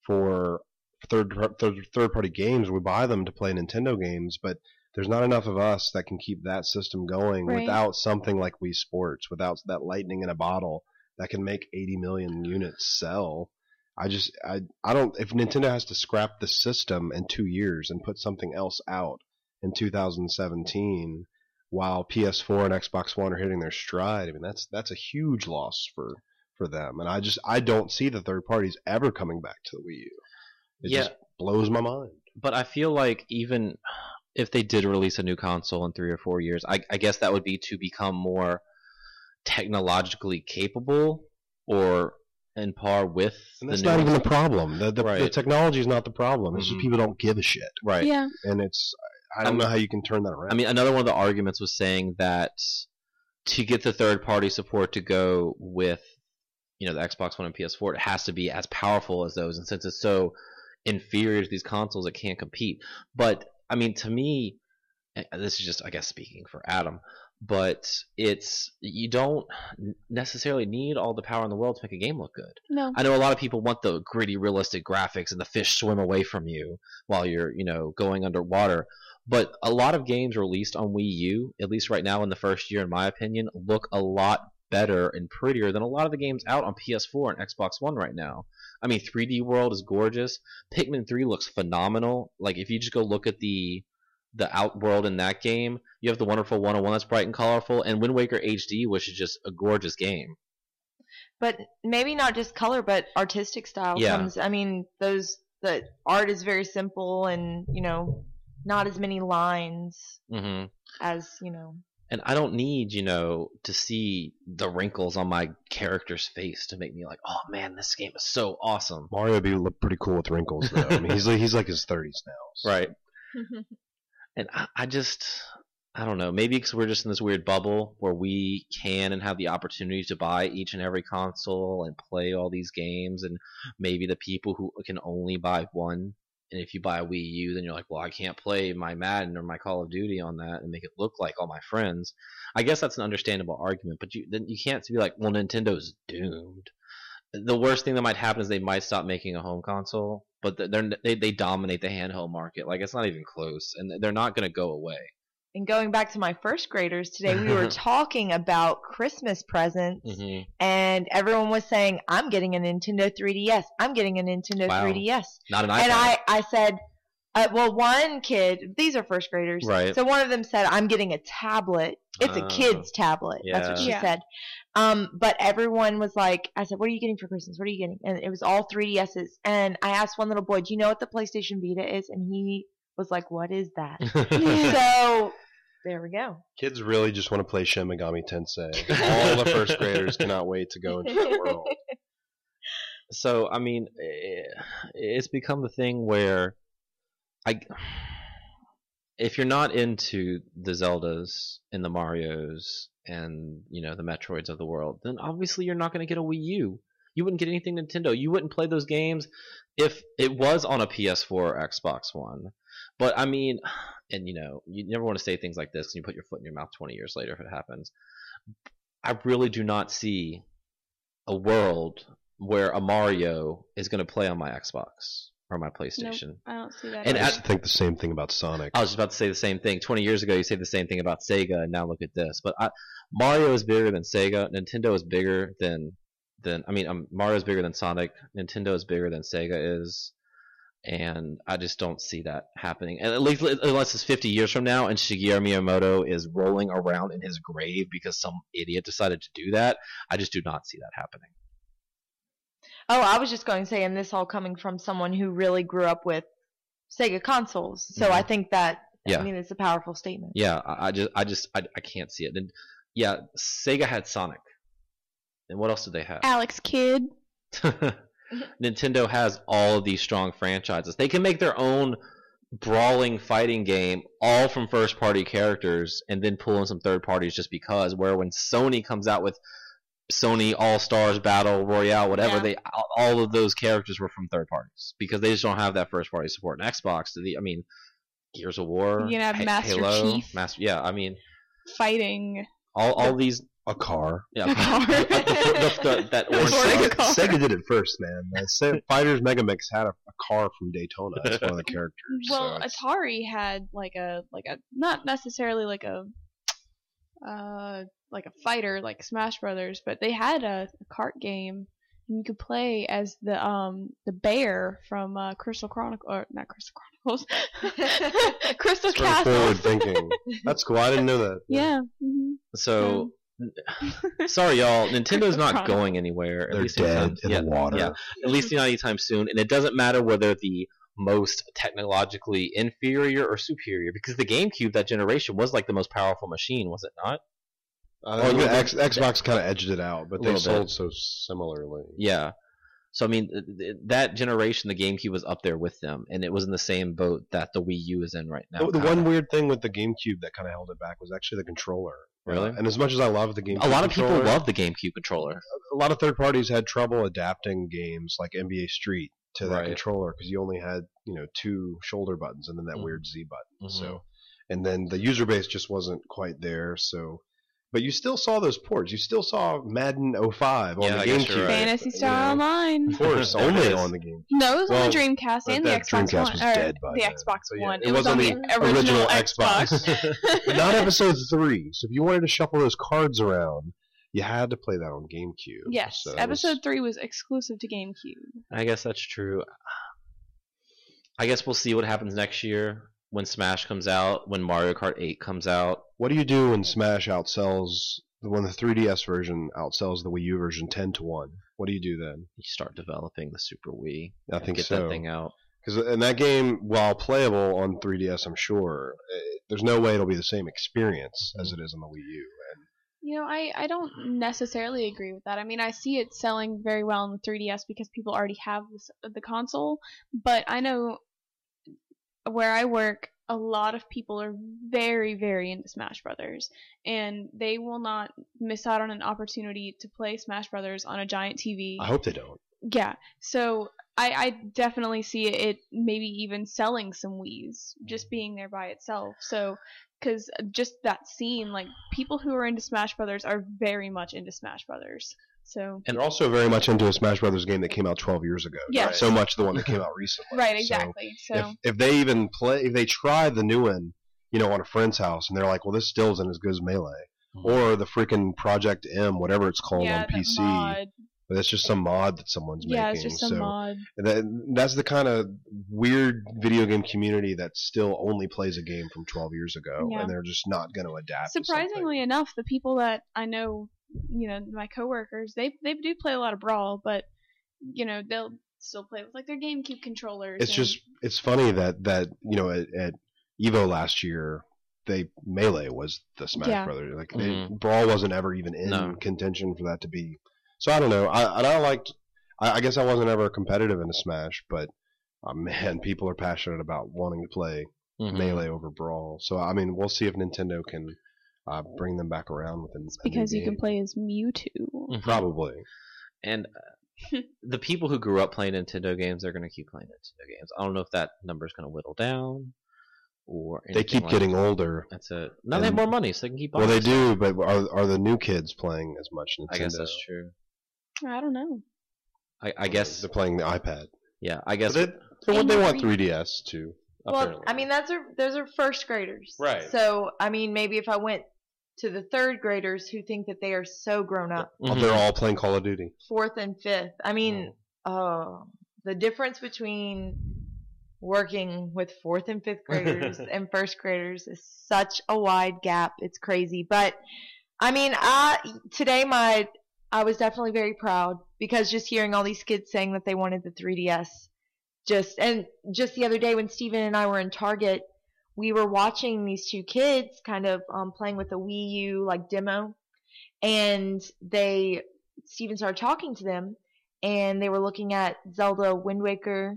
for third third third party games. We buy them to play Nintendo games, but there's not enough of us that can keep that system going Right. without something like Wii Sports, without that lightning in a bottle that can make 80 million units sell. I just I I don't if Nintendo has to scrap the system in 2 years and put something else out in 2017 while PS4 and Xbox One are hitting their stride, I mean that's that's a huge loss for for them. And I just I don't see the third parties ever coming back to the Wii U. It Yeah. just blows my mind. but I feel like even if they did release a new console in three or four years, I, I guess that would be to become more technologically capable or in par with And that's new not even the problem. The, the, the technology is not the problem. It's Mhm. just people don't give a shit. right. Yeah. And it's I I don't know mean- how you can turn that around. I mean, another one of the arguments was saying that to get the third party support to go with, you know, the Xbox One and PS4, it has to be as powerful as those. And since it's so inferior to these consoles, it can't compete. But I mean, to me, this is just, I guess, speaking for Adam. But it's you don't necessarily need all the power in the world to make a game look good. No. I know a lot of people want the gritty, realistic graphics and the fish swim away from you while you're, you know, going underwater. But a lot of games released on Wii U, at least right now in the first year, in my opinion, look a lot better and prettier than a lot of the games out on PS4 and Xbox One right now. I mean, 3D World is gorgeous. Pikmin 3 looks phenomenal. Like if you just go look at the the outworld in that game, you have the wonderful 101 that's bright and colorful, and Wind Waker HD, which is just a gorgeous game. But maybe not just color, but artistic style Yeah. comes. I mean, those the art is very simple, and you know, not as many lines hmm as you know. and I don't need, you know, to see the wrinkles on my character's face to make me like, oh man, this game is so awesome. Mario would be look pretty cool with wrinkles though. I mean he's like, he's like his 30s now. so- Right. And I, I just, I don't know, maybe because we're just in this weird bubble where we can and have the opportunity to buy each and every console and play all these games, and maybe the people who can only buy one. And if you buy a Wii U, then you're like, well, I can't play my Madden or my Call of Duty on that and make it look like all my friends. I guess that's an understandable argument, but you then you can't be like, well, Nintendo's doomed. The worst thing that might happen is they might stop making a home console, but they're they they dominate the handheld market. Like it's not even close, and they're not going to go away. And going back to my first graders today, we were talking about Christmas presents, Mm-hmm. and everyone was saying, "I'm getting a Nintendo 3DS. I'm getting a Nintendo Wow. 3DS." Not an iPad. And I, I said, uh, well, one kid, these are first graders. Right. So one of them said, I'm getting a tablet. It's a Oh. kid's tablet. That's what Yeah. she Yeah. said. Um, but everyone was like, I said, what are you getting for Christmas? What are you getting? And it was all 3DSs. And I asked one little boy, do you know what the PlayStation Vita is? And he was like, what is that? so there we go. Kids really just want to play Shin Megami Tensei. All the first graders cannot wait to go into that world. so I mean, eh, it's become the thing where I, if you're not into the Zeldas and the Mario's and you know the Metroids of the world, then obviously you're not going to get a Wii U. You wouldn't get anything Nintendo. You wouldn't play those games if it was on a PS4 or Xbox One. But I mean, and you know, you never want to say things like this, and you put your foot in your mouth 20 years later if it happens. I really do not see a world where a Mario is going to play on my Xbox or my PlayStation. I don't see that. And I either. used to think the same thing about Sonic. I was just about to say the same thing. 20 years ago, you say the same thing about Sega, and now look at this. But I, Mario is bigger than Sega. Nintendo is bigger than than I mean, um, Mario is bigger than Sonic. Nintendo is bigger than Sega is, and I just don't see that happening. And at least unless it's 50 years from now, and Shigeru Miyamoto is rolling around in his grave because some idiot decided to do that, I just do not see that happening. Oh, I was just going to say, and this all coming from someone who really grew up with Sega consoles. So Mhm. I think that Yeah. I mean, it's a powerful statement. Yeah, I, I just, I just, I, I can't see it. And yeah, Sega had Sonic. And what else did they have? Alex Kidd. Nintendo has all of these strong franchises. They can make their own brawling fighting game all from first party characters and then pull in some third parties just because where when Sony comes out with Sony All Stars Battle Royale whatever Yeah. they all of those characters were from third parties because they just don't have that first party support. And Xbox the I mean Gears of War, You can have Ha- Master Halo, Chief. Master yeah, I mean Fighting. all all these A car. yeah, A car. the- the- the- that The orange Ford thing. car. Sega did it first, man. The Se- Fighters Megamix had a, a car from Daytona. That's one of the characters. Well, so Atari had like a like a not necessarily like a uh like a fighter like Smash Brothers, but they had a, a cart game and you could play as the um the bear from uh, Crystal Chronicle or not Crystal Chronicles, Crystal it's very Castle. forward thinking. That's cool. I didn't know that. Yeah. hmm So sorry y'all, Nintendo's not going anywhere. At They're least dead anytime- in yeah, the water. yeah. at least not anytime soon. And it doesn't matter whether the most technologically inferior or superior, because the GameCube that generation was like the most powerful machine, was it not? Uh, Well, the you- X, Xbox kind of edged it out, but they sold bit. so similarly. Yeah. So I mean, th- th- that generation, the GameCube was up there with them, and it was in the same boat that the Wii U is in right now. the, the one weird thing with the GameCube that kind of held it back was actually the controller. Really? Uh, and as much as I love the GameCube, a lot of people love the GameCube controller. a lot of third parties had trouble adapting games like NBA Street to that Right. controller because you only had you know two shoulder buttons and then that Mhm. weird Z button. Mhm. So, and then the user base just wasn't quite there. So, but you still saw those ports. You still saw Madden 05 on Yeah, the I GameCube. right. Fantasy You Star know, Online. Of course, only on the game. No, it was on the Dreamcast and the Xbox Dreamcast One. was or dead by the then. Xbox So, yeah, One. it It, was was on on the the original, original Xbox. But not episode three. So if you wanted to shuffle those cards around, you had to play that on GameCube. yes, So episode was- three was exclusive to GameCube. I guess that's true. I guess we'll see what happens next year when Smash comes out, when Mario Kart 8 comes out. What do you do when Smash outsells when the 3DS version outsells the Wii U version 10 to 1? What do you do then? You start developing the Super Wii. I think get so. that thing out. Because in that game, while playable on 3DS, I'm sure eh, there's no way it'll be the same experience as it is on the Wii U. And You know, I, I don't necessarily agree with that. I mean, I see it selling very well on the 3DS because people already have this, the console, but I know where I work, a lot of people are very, very into Smash Brothers, and they will not miss out on an opportunity to play Smash Brothers on a giant TV. I hope they don't. Yeah, so I, I definitely see it maybe even selling some Wii's, just mm. being there by itself. So, because just that scene, like people who are into Smash Brothers are very much into Smash Brothers. So, And- They're also very much into a Smash Brothers game that came out 12 years ago. Yes. Not So much the one that came out recently. right, exactly. So, if if they even play, if they try the new one, you know, on a friend's house, and they're like, "Well, this still isn't as good as Melee," Mhm. or the freaking Project M, whatever it's called yeah, on PC, mod. but it's just some mod that someone's made. Yeah, making. it's just a so mod. that, that's the kind of weird video game community that still only plays a game from 12 years ago, Yeah. and they're just not going to adapt. to. Surprisingly enough, the people that I know, you know, my coworkers, they they do play a lot of Brawl, but you know, they'll still play with like their GameCube controllers. it's and- just it's funny that that you know at, at Evo last year they melee was the Smash Yeah. Brothers like they, Mhm. Brawl wasn't ever even in No. contention for that to be. So I don't know. I and I liked. I, I guess I wasn't ever competitive in a Smash, but uh, man, people are passionate about wanting to play Mhm. melee over Brawl. So I mean, we'll see if Nintendo can uh, bring them back around with an, it's a new because you can play as Mewtwo. Mhm. probably. And uh, the people who grew up playing Nintendo games, they're going to keep playing Nintendo games. I don't know if that number is going to whittle down or They keep like getting that. older. That's it. Now they have more money, so they can keep. Well, they stuff. do, but are are the new kids playing as much Nintendo? I guess that's true. I don't know. I, I guess. they're playing the iPad. Yeah, I guess. But they, they, want- they want 3DS too. Well, apparently. I mean, that's a, those are first graders. Right. So, I mean, maybe if I went to the third graders who think that they are so grown up, Well, Mhm. they're all playing Call of Duty. fourth and fifth. I mean, oh, the difference between working with fourth and fifth graders and first graders is such a wide gap. It's crazy. But I mean, I today my I was definitely very proud because just hearing all these kids saying that they wanted the 3DS just and just the other day when Steven and I were in Target we were watching these two kids kind of um, playing with a Wii U like demo, and they Steven started talking to them, and they were looking at Zelda Wind Waker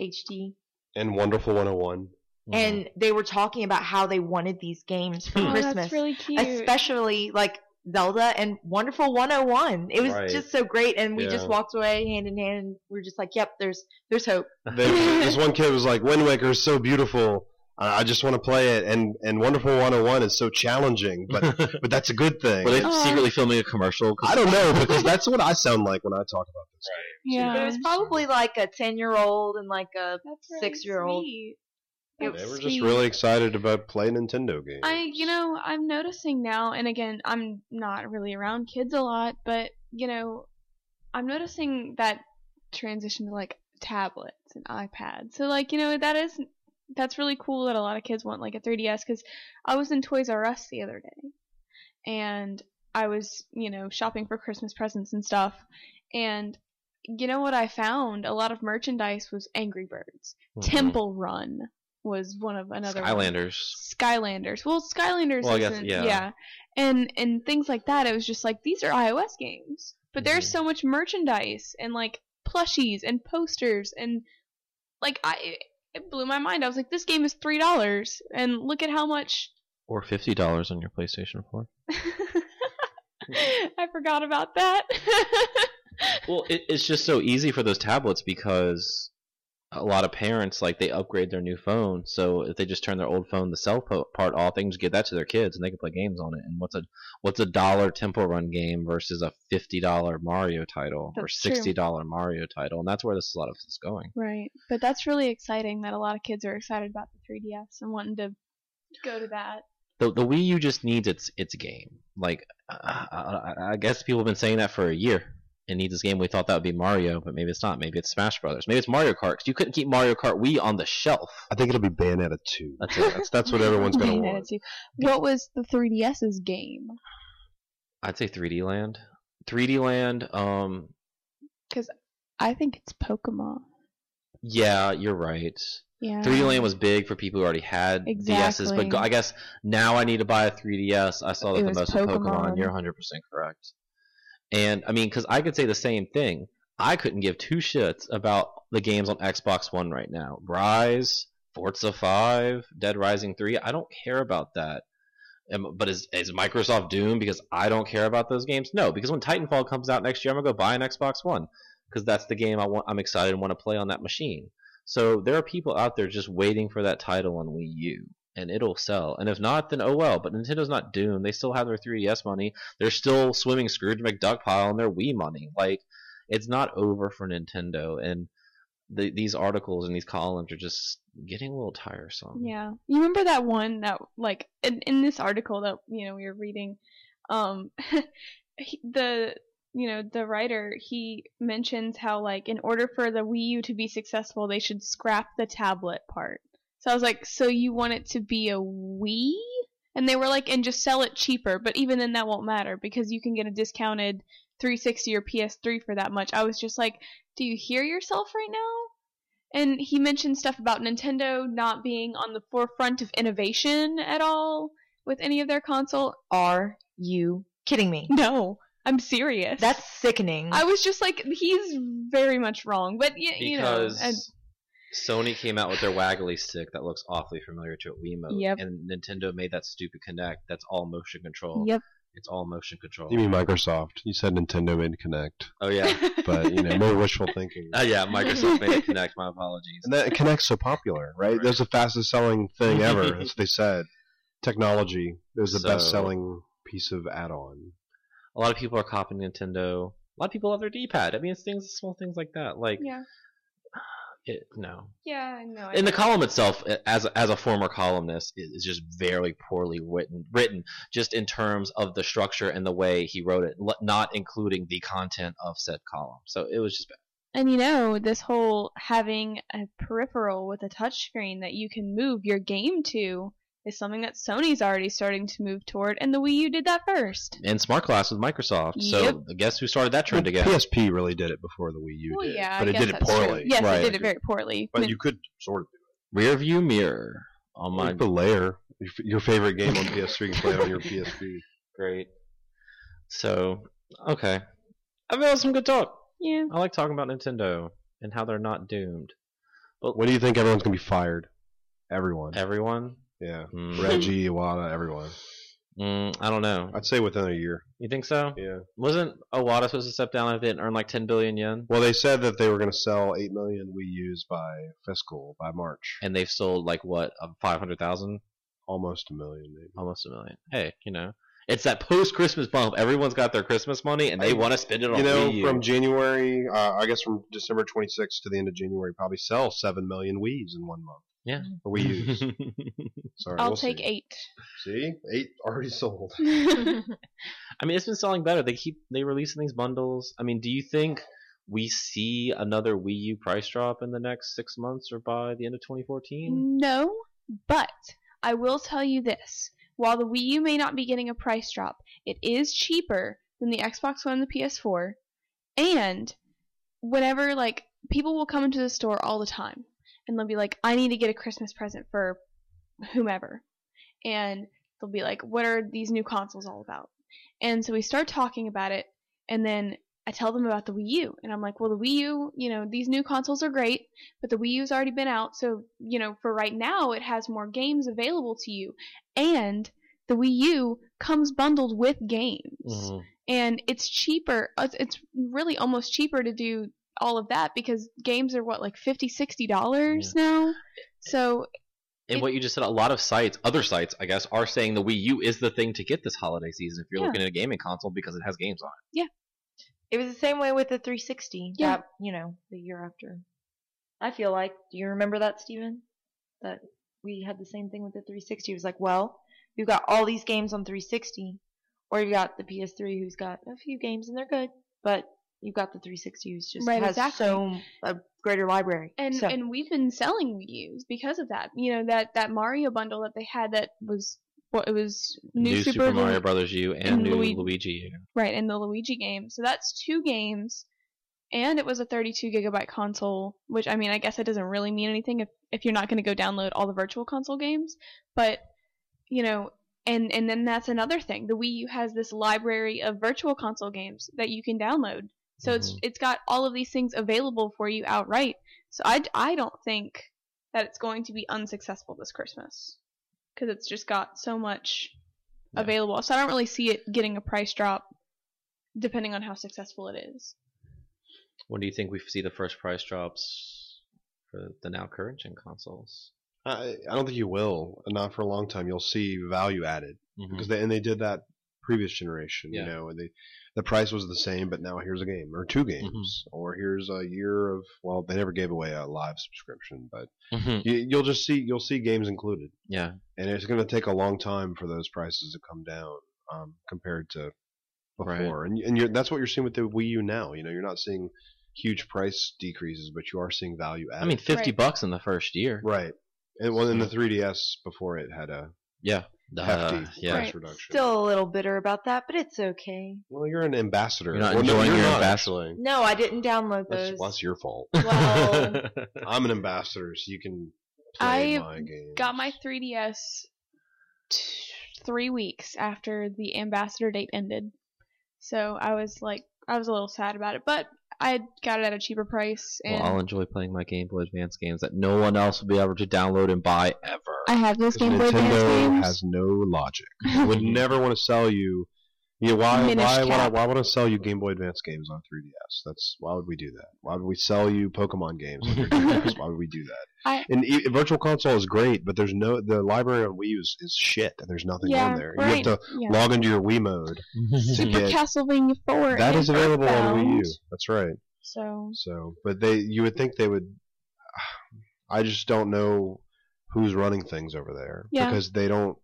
HD, And Wonderful 101. and they were talking about how they wanted these games for oh, Christmas, that's really cute. especially like Zelda and Wonderful 101. It was Right. just so great, and we just walked away hand in hand, and we are just like, "Yep, there's there's hope." They, this one kid was like, Wind Waker is so beautiful. I I just want to play it. And, and Wonderful 101 is so challenging, but but that's a good thing. Were they Aw. secretly filming a commercial? I don't know because that's what I sound like when I talk about this. yeah, But it was probably like a ten year old and like a really six-year-old. sweet. They That's were just really excited about playing Nintendo games. I, you know, I'm noticing now, and again, I'm not really around kids a lot, but you know, I'm noticing that transition to like tablets and iPads. So like, you know, that is that's really cool that a lot of kids want like a 3DS because I was in Toys R Us the other day, and I was, you know, shopping for Christmas presents and stuff, and you know what I found? A lot of merchandise was Angry Birds. Mhm. Temple Run was one of another one. Skylanders. Skylanders. Well, Skylanders Well, guess- isn't, yeah. And and things like that. It was just like these are iOS games, but there's Mhm. so much merchandise and like plushies and posters and like I it blew my mind. I was like, this game is three dollars, and look at how much. Or fifty dollars on your PlayStation Four. I forgot about that. Well, it, it's just so easy for those tablets because a lot of parents like they upgrade their new phone. So if they just turn their old phone, the cell po- part off, they can just give that to their kids and they can play games on it. And what's a what's a dollar Temple Run game versus a fifty dollar Mario title or That's true. sixty dollar Mario title? And that's where this a lot of this is going. right, but that's really exciting that a lot of kids are excited about the 3DS and wanting to go to that. The the Wii U just needs its its game. Like uh, I, I guess people have been saying that for a year. It needs this game. We thought that would be Mario, but maybe it's not. Maybe it's Smash Brothers. Maybe it's Mario Kart. 'cause you couldn't keep Mario Kart Wii on the shelf. I think it'll be Bayonetta 2. That's it. That's, that's what everyone's going to Bayonetta want. 2. What was the 3DS's game? I'd say 3D Land. 3D Land. Um. Because I think it's Pokemon. Yeah, you're right. Yeah. 3D Land was big for people who already had DSs, but go, I guess now I need to buy a 3DS. I saw that It the most Pokemon. Pokemon. You're 100% correct. And I mean, because I could say the same thing. I couldn't give two shits about the games on Xbox One right now. Rise, Forza 5, Dead Rising 3. I don't care about that. But is, is Microsoft doomed because I don't care about those games? No, because when Titanfall comes out next year, I'm gonna go buy an Xbox One because that's the game I want. I'm excited and want to play on that machine. So there are people out there just waiting for that title on Wii U, and it'll sell. And if not, then oh well. But Nintendo's not doomed. They still have their 3DS money. They're still swimming Scrooge McDuck pile on their Wii money. Like it's not over for Nintendo. And the, these articles and these columns are just getting a little tiresome. Yeah. You remember that one that like in, in this article that you know we were reading, um, he, the you know the writer he mentions how like in order for the Wii U to be successful they should scrap the tablet part. So I was like, so you want it to be a Wii? And they were like, and just sell it cheaper. But even then, that won't matter because you can get a discounted 360 or PS3 for that much. I was just like, do you hear yourself right now? And he mentioned stuff about Nintendo not being on the forefront of innovation at all with any of their console. Are you kidding me? No, I'm serious. That's sickening. I was just like, he's very much wrong. But y- you know, Because and- Sony came out with their waggly stick that looks awfully familiar to a Wiimote, Yep. and Nintendo made that stupid Kinect that's all motion control. yep. It's all motion control. You mean Microsoft? You said Nintendo made Kinect, Oh yeah. but you know, more wishful thinking. Uh, yeah, Microsoft made Kinect. My apologies. And that Kinect's so popular, right? That's the fastest selling thing ever. That's what they said. Technology is the So- best selling piece of add-on. A lot of people are copying Nintendo. A lot of people love their D-pad. I mean, it's things, small things like that. Like, yeah. It, no. Yeah, I know. I And the column itself, as as a former columnist, is is just very poorly written. Written just in terms of the structure and the way he wrote it, not including the content of said column. So it was just bad. And you know, this whole having a peripheral with a touchscreen that you can move your game to is something that Sony's already starting to move toward, and the Wii U did that first. And Smart Glass with Microsoft. Yep. So guess who started that trend Well, again? PSP really did it before the Wii U Well, did, yeah, but I it guess did it that's true. poorly. Yes, Right. it did it very poorly. But you could sort of. Rear view mirror. on You my can put Lair, your, favorite game on PS3, you can play it on your PSP. great. So okay, I mean that was some good talk. Yeah. I like talking about Nintendo and how they're not doomed. But When do you think everyone's gonna be fired? Everyone. Everyone, Yeah. Mm. Reggie, Iwata, everyone. mm, I don't know. I'd say within a year. You think so? Yeah. Wasn't Iwata supposed to step down a bit and earn like 10 billion yen? Well, they said that they were gonna sell eight million Wii U's by fiscal by March. And they've sold like what, uh, 500,000? Almost a million, maybe. Almost a million. Hey, you know, it's that post Christmas bump. Everyone's got their Christmas money and they I- want to spend it on You know, from January, uh, I guess from December 26th to the end of January, probably sell seven million Wii's in one month. Yeah. Mm. Or Wii U's. Sorry, I'll we'll take see. eight. See, eight already sold. I mean, it's been selling better. They keep they releasing these bundles. I mean, do you think we see another Wii U price drop in the next six months or by the end of 2014? No, but I will tell you this. While the Wii U may not be getting a price drop, it is cheaper than the Xbox One and the PS4. And whenever, like, people will come into the store all the time and they'll be like, I need to get a Christmas present for whomever. And they'll be like, what are these new consoles all about? And so we start talking about it, and then I tell them about the Wii U. And I'm like, well, the Wii U, you know, these new consoles are great, but the Wii U's already been out, so you know, for right now, it has more games available to you, and the Wii U comes bundled with games, Mhm. and it's cheaper. It's it's really almost cheaper to do all of that because games are what like 50 60 dollars now. So And It- what you just said, a lot of sites, other sites, I guess, are saying the Wii U is the thing to get this holiday season if you're Yeah. looking at a gaming console because it has games on it. Yeah it was the same way with the 360. Yeah. That, you know, the year after. I feel like, do you remember that, Steven? That we had the same thing with the 360. It was like, well, you've got all these games on 360, or you got the PS3 who's got a few games and they're good, but you've got the 360 who's just Right, has exactly. so a greater library. and so, and we've been selling Wii U's because of that. You know that that Mario bundle that they had that was what it was New, Super, Lu- Mario Brothers U and, and new Lui- Luigi U. right and the Luigi game. So that's two games, and it was a 32 gigabyte console. Which I mean, I guess it doesn't really mean anything if if you're not going to go download all the Virtual Console games, but you know. And and then that's another thing. The Wii U has this library of Virtual Console games that you can download. So it's Mhm. it's got all of these things available for you outright. So I, I don't think that it's going to be unsuccessful this Christmas because it's just got so much Yeah. available. So I don't really see it getting a price drop depending on how successful it is. When do you think we see the first price drops for the now current gen consoles? I, I don't think you will. Not for a long time. You'll see value added Mhm. because they and they did that previous generation. Yeah. You know, and they the price was the same, but now here's a game or two games, or here's a year of. Well, they never gave away a live subscription, but Mhm. you, you'll just see you'll see games included, Yeah. and it's going to take a long time for those prices to come down um, compared to before. And and you're, that's what you're seeing with the Wii U now. You know, you're not seeing huge price decreases, but you are seeing value added. I mean, 50 Right. bucks in the first year. right. And well, in the 3DS before it had a Yeah. Hefty Uh, yeah. price Right. reduction. still a little bitter about that, but it's okay. Well, you're an ambassador. You're not Well, no, enjoying you're your not, ambassador- No, I didn't download That's, those. well, that's your fault. Well, I'm an ambassador, so you can play I my game. Got my 3DS t- three weeks after the ambassador date ended. So I was like, I was a little sad about it, but I got it at a cheaper price, and well, I'll enjoy playing my Game Boy Advance games that no one else will be able to download and buy ever. I have those 'Cause Game Boy Advance Nintendo games. has no logic. They would never want to sell you. Yeah, why? Why would I? Why would I sell you Game Boy Advance games on 3DS? That's why would we do that? Why would we sell you Pokemon games on 3DS? Why would we do that? I- and e- Virtual Console is great, but there's no the library on Wii U is, is shit. and There's nothing yeah, on there. right. You have to yeah. log into your Wii mode Super get Castlevania 4. that is available on Wii U. That's right. So So, but they, you would think they would. I just don't know who's running things over there Yeah. because they don't,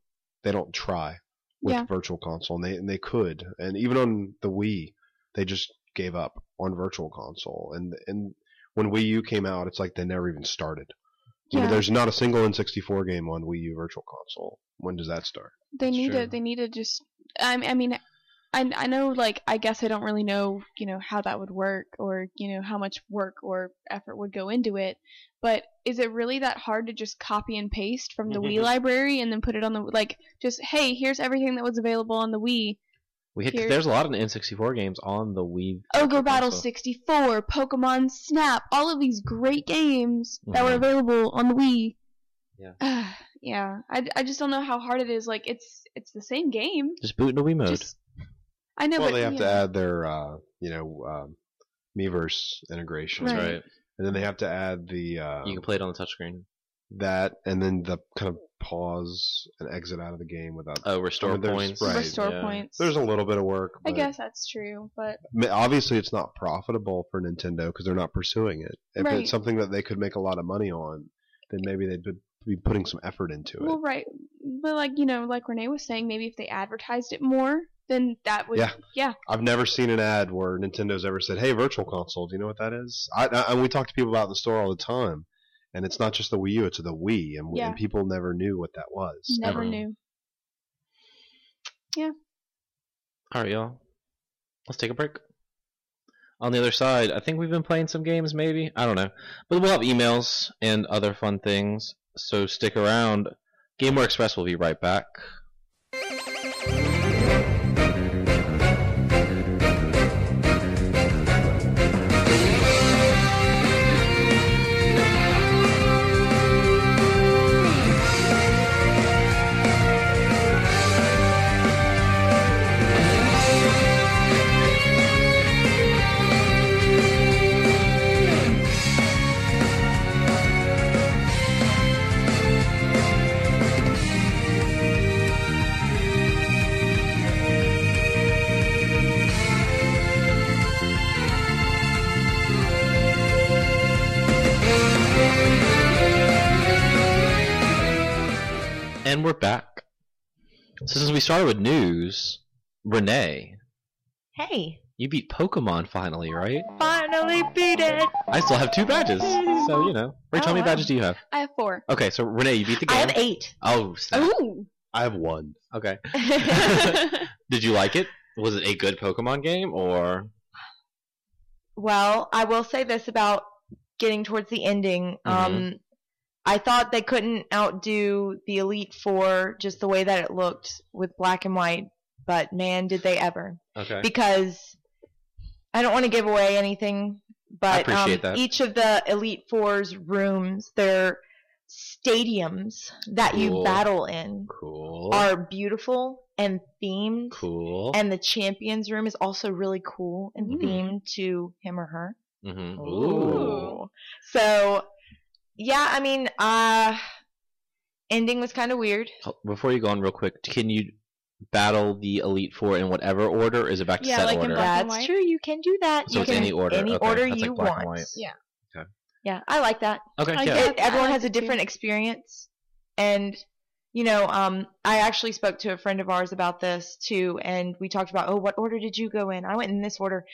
they don't try with Yeah. Virtual Console, and they and they could, and even on the Wii, they just gave up on Virtual Console, and and when Wii U came out, it's like they never even started. You know, Yeah. there's not a single N64 game on Wii U Virtual Console. When does that start? they That's need true. to. They need to just. I, I mean, I I know like I guess I don't really know you know how that would work or you know how much work or effort would go into it. But is it really that hard to just copy and paste from the Wii library and then put it on the like just hey here's everything that was available on the Wii We hit, Here- there's a lot of N64 games on the Wii. Ogre Battle Console. 64, Pokemon Snap, all of these great games that were Mhm. available on the Wii. Yeah. yeah. I, I just don't know how hard it is. Like it's it's the same game. Just boot into Wii mode. Just I know, well, but they have to yeah. add their, uh, you know, um, Miiverse integration, Right. Right. and then they have to add the uh, You can play it on the touchscreen. that, and then the kind of pause and exit out of the game without. Oh, restore mean, points. right, restore yeah. points. There's a little bit of work. I guess that's true, but Obviously, it's not profitable for Nintendo because they're not pursuing it. If Right. it's something that they could make a lot of money on, then maybe they'd be- be putting some effort into it. well, right. But like you know, like Renee was saying, maybe if they advertised it more, then that would Yeah. yeah. I've never seen an ad where Nintendo's ever said, "Hey, Virtual Console, do you know what that is?" I, I and we talk to people about the store all the time, and it's not just the Wii U; it's the Wii, and, Yeah. and people never knew what that was. Never ever. knew. Yeah. All right, y'all. Let's take a break. On the other side, I think we've been playing some games, maybe. I don't know. But we'll have emails and other fun things, so stick around. Gameware Express will be right back. So since we started with news, Renee, Hey, you beat Pokemon finally, right? finally beat it. I still have two badges, so you know. Rach, how Oh, many wow. badges do you have? I have four. Okay, so Renee, you beat the game. I have eight. Oh, snap. Ooh. I have one. okay. Did you like it? Was it a good Pokemon game, or Well, I will say this about getting towards the ending. Um, I thought they couldn't outdo the Elite Four just the way that it looked with black and white, but man, did they ever. okay? Because I don't want to give away anything, but um, that. each of the Elite Four's rooms, their stadiums that Cool. you battle in, Cool. are beautiful and themed. Cool. And the champions room is also really cool and Mm. themed to him or her. hmm Ooh. So, yeah, I mean, uh, ending was kind of weird. Before you go on, real quick, can you battle the Elite Four in whatever order? Is it back to Yeah, set like in order? black- and That's white? true. You can do that. So you it's can any order. Any Okay, order that's like you black want. and white. Yeah. Yeah, I like that. Okay, I yeah. guess- It, everyone I has a like it too. different experience, and you know, um, I actually spoke to a friend of ours about this too, and we talked about, oh, what order did you go in? I went in this order.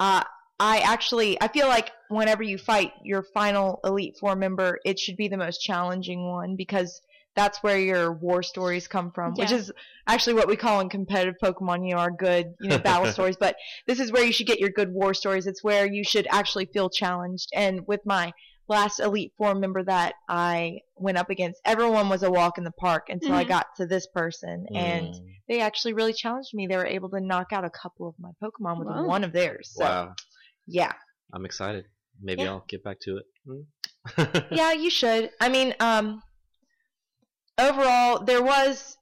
Uh, I actually, I feel like whenever you fight your final Elite Four member, it should be the most challenging one because that's where your war stories come from, which is actually what we call in competitive Pokemon, you know, our good, you know, battle stories. But this is where you should get your good war stories. It's where you should actually feel challenged. And with my last Elite Four member that I went up against, everyone was a walk in the park until I Mhm. got to this person, and Mm, they actually really challenged me. They were able to knock out a couple of my Pokemon with Wow. one of theirs. So, wow, yeah. I'm excited. Maybe Yeah. I'll get back to it. Yeah, you should. I mean, um, overall, there was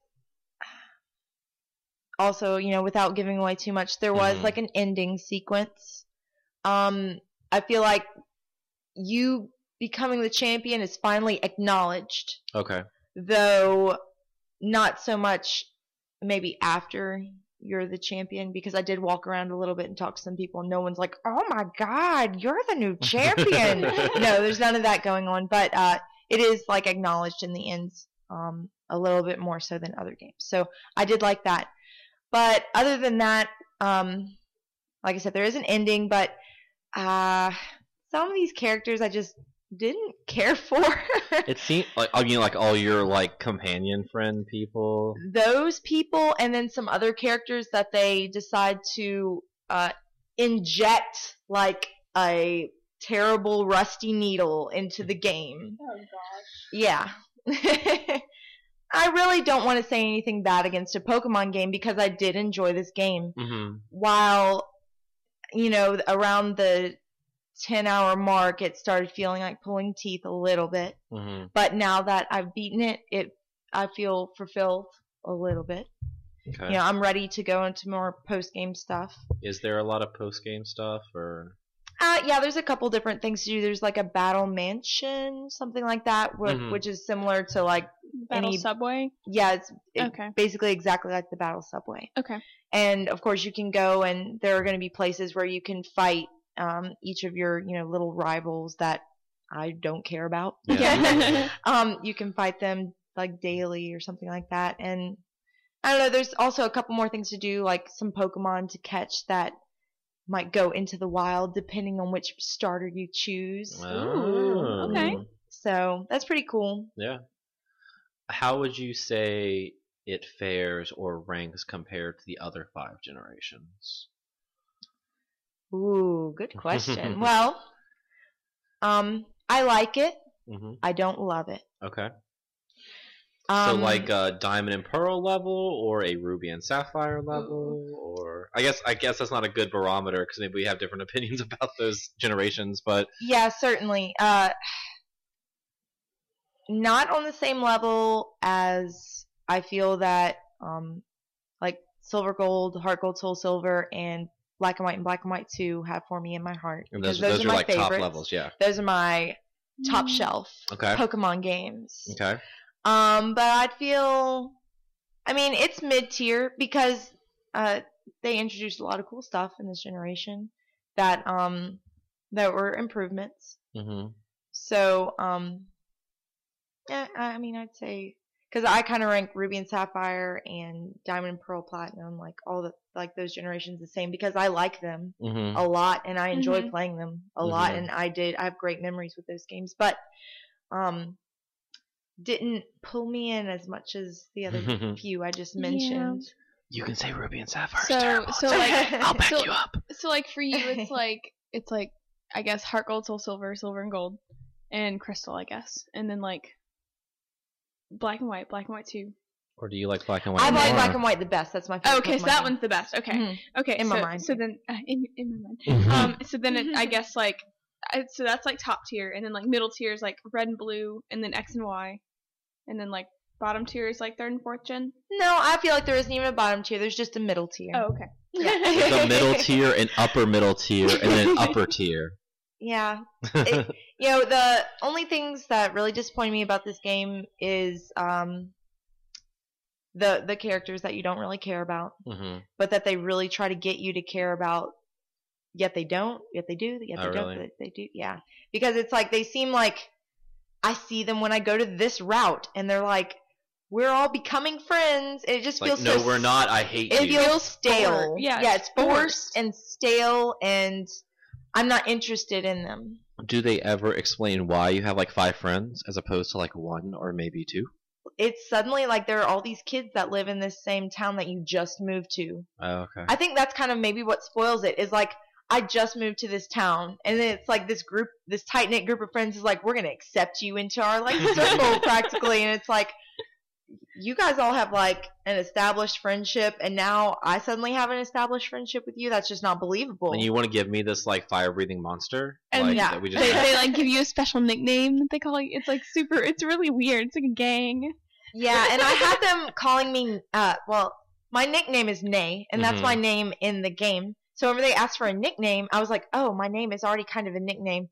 also, you know, without giving away too much, there was Mhm. like an ending sequence. Um, I feel like you becoming the champion is finally acknowledged, Okay. though not so much maybe after you're the champion because I did walk around a little bit and talk to some people and no one's like, "Oh my god, you're the new champion." no, there's none of that going on, but uh, it is like acknowledged in the ends um, a little bit more so than other games. So I did like that. But other than that, um, like I said, there is an ending, but uh, some of these characters I just didn't care for. It seemed like I mean, like all your like companion friend people. Those people, and then some other characters that they decide to uh, inject like a terrible rusty needle into the game. Oh gosh. Yeah. I really don't want to say anything bad against a Pokemon game because I did enjoy this game. Mm-hmm. While, you know, around the 10 hour mark, it started feeling like pulling teeth a little bit. Mm-hmm. But now that I've beaten it, it I feel fulfilled a little bit. Okay. You know, I'm ready to go into more post game stuff. Is there a lot of post game stuff or? Uh, yeah, there's a couple different things to do. There's like a battle mansion, something like that, wh- Mhm. which is similar to like Battle Any- Subway. yeah, it's it- Okay. basically exactly like the battle subway. Okay. And of course, you can go and there are going to be places where you can fight um, each of your you know little rivals that I don't care about. Yeah. um, you can fight them like daily or something like that. And I don't know. There's also a couple more things to do, like some Pokemon to catch that might go into the wild depending on which starter you choose. Oh. okay. So that's pretty cool. Yeah. How would you say it fares or ranks compared to the other five generations? Ooh, good question. well, um, I like it. hmm I don't love it. Okay. Um, so like a diamond and pearl level, or a ruby and sapphire level, or I guess I guess that's not a good barometer because maybe we have different opinions about those generations. But yeah, certainly. Uh, not on the same level as I feel that, um, like Silver Gold, Heart Gold, Soul Silver, and Black and White and Black and White Two have for me in my heart. and those, Because those, are, my like top levels, yeah. Those are my top Mm. shelf Okay. Pokemon games. Okay. Um, but I'd feel, I mean, it's mid tier because uh, they introduced a lot of cool stuff in this generation that um that were improvements. hmm So um, yeah, I I mean, I'd say because I kind of rank Ruby and Sapphire and Diamond and Pearl Platinum, like all the like those generations, the same because I like them hmm a lot and I enjoy Mhm. playing them a lot Mhm. and I did I have great memories with those games but um didn't pull me in as much as the other few I just Yeah. mentioned. You can say ruby and sapphire. So so like I'll back so- you up. so like for you it's like it's like I guess heart gold, soul silver, silver and gold, and crystal I guess, and then like black and white, black and white too. Or do you like black and white? I like more? black and white the best. That's my favorite. Oh, okay, so that game. one's the best. Okay, Mhm. okay. In my so, mind. So then uh, in in my mind. Mhm. Um, so then it, I guess like, I- so that's like top tier, and then like middle tier is like red and blue, and then X and Y, and then like bottom tier is like third and fourth gen. No, I feel like there isn't even a bottom tier. There's just a middle tier. Oh, okay. There's a middle tier, an upper middle tier, and then upper tier. Yeah. It- you know, the only things that really disappoint me about this game is um the the characters that you don't really care about. hmm but that they really try to get you to care about. Yet they don't. Yet they do. Yet they Oh, don't. really? They, they do. Yeah, because it's like they seem like I see them when I go to this route, and they're like, "We're all becoming friends." And it just Like, feels no, so. we're not. I hate It you. feels stale. Yeah, yeah, it's it's forced forced. and stale, and I'm not interested in them. Do they ever explain why you have like five friends as opposed to like one or maybe two? It's suddenly like there are all these kids that live in this same town that you just moved to. Oh, okay. I think that's kind of maybe what spoils it is like I just moved to this town and then it's like this group this tight knit group of friends is like we're gonna accept you into our like circle practically and it's like you guys all have like an established friendship and now I suddenly have an established friendship with you that's just not believable. And you want to give me this like fire breathing monster? And like, yeah, that we just They, they like give you a special nickname that they call you. It's like super. It's really weird. It's like a gang. yeah, and I had them calling me uh well my nickname is Nay and that's Mhm. my name in the game. So whenever they asked for a nickname, I was like, "Oh, my name is already kind of a nickname."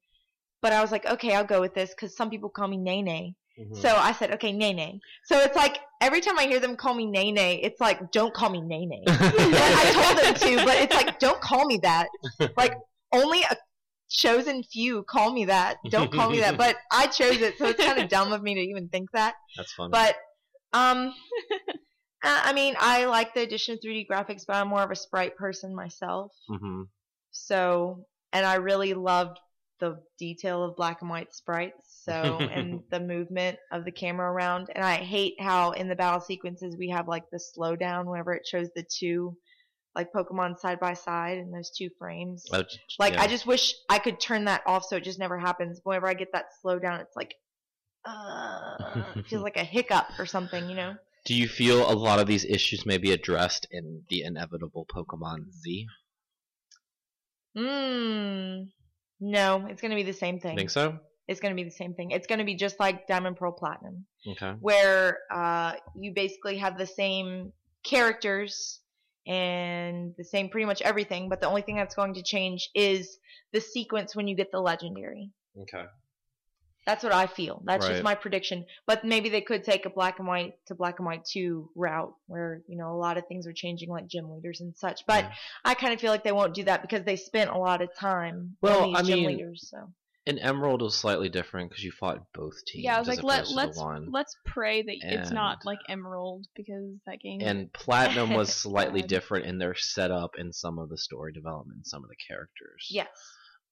But I was like, "Okay, I'll go with this cuz some people call me Nay Nay." Mhm. So I said, okay, Nay Nay. So it's like every time I hear them call me Nay Nay, it's like, don't call me Nay Nay. I told them to, but it's like, don't call me that. Like only a chosen few call me that. Don't call me that. But I chose it, so it's kind of dumb of me to even think that. That's funny. But um, uh, I mean, I like the addition of 3D graphics, but I'm more of a sprite person myself. hmm So, and I really loved the detail of black and white sprites, so and the movement of the camera around. And I hate how in the battle sequences we have like the slowdown whenever it shows the two like Pokemon side by side in those two frames. Uh, Like yeah. I just wish I could turn that off so it just never happens. Whenever I get that slowdown, it's like uh, it feels like a hiccup or something, you know. Do you feel a lot of these issues may be addressed in the inevitable Pokemon Z? Hmm. No, it's gonna be the same thing. Think so? It's gonna be the same thing. It's gonna be just like Diamond Pearl Platinum, Okay. where uh, you basically have the same characters and the same pretty much everything, but the only thing that's going to change is the sequence when you get the legendary. Okay. That's what I feel. That's Right. just my prediction. But maybe they could take a black and white to black and white two route where, you know, a lot of things are changing like gym leaders and such. But Yeah. I kind of feel like they won't do that because they spent a lot of time Well, on these I gym mean, leaders. So And Emerald was slightly different because you fought both teams. Yeah, I was like, let opposed to the let's let's pray that it's not like Emerald because that game. And Platinum was slightly different in their setup and some of the story development, and some of the characters. yes.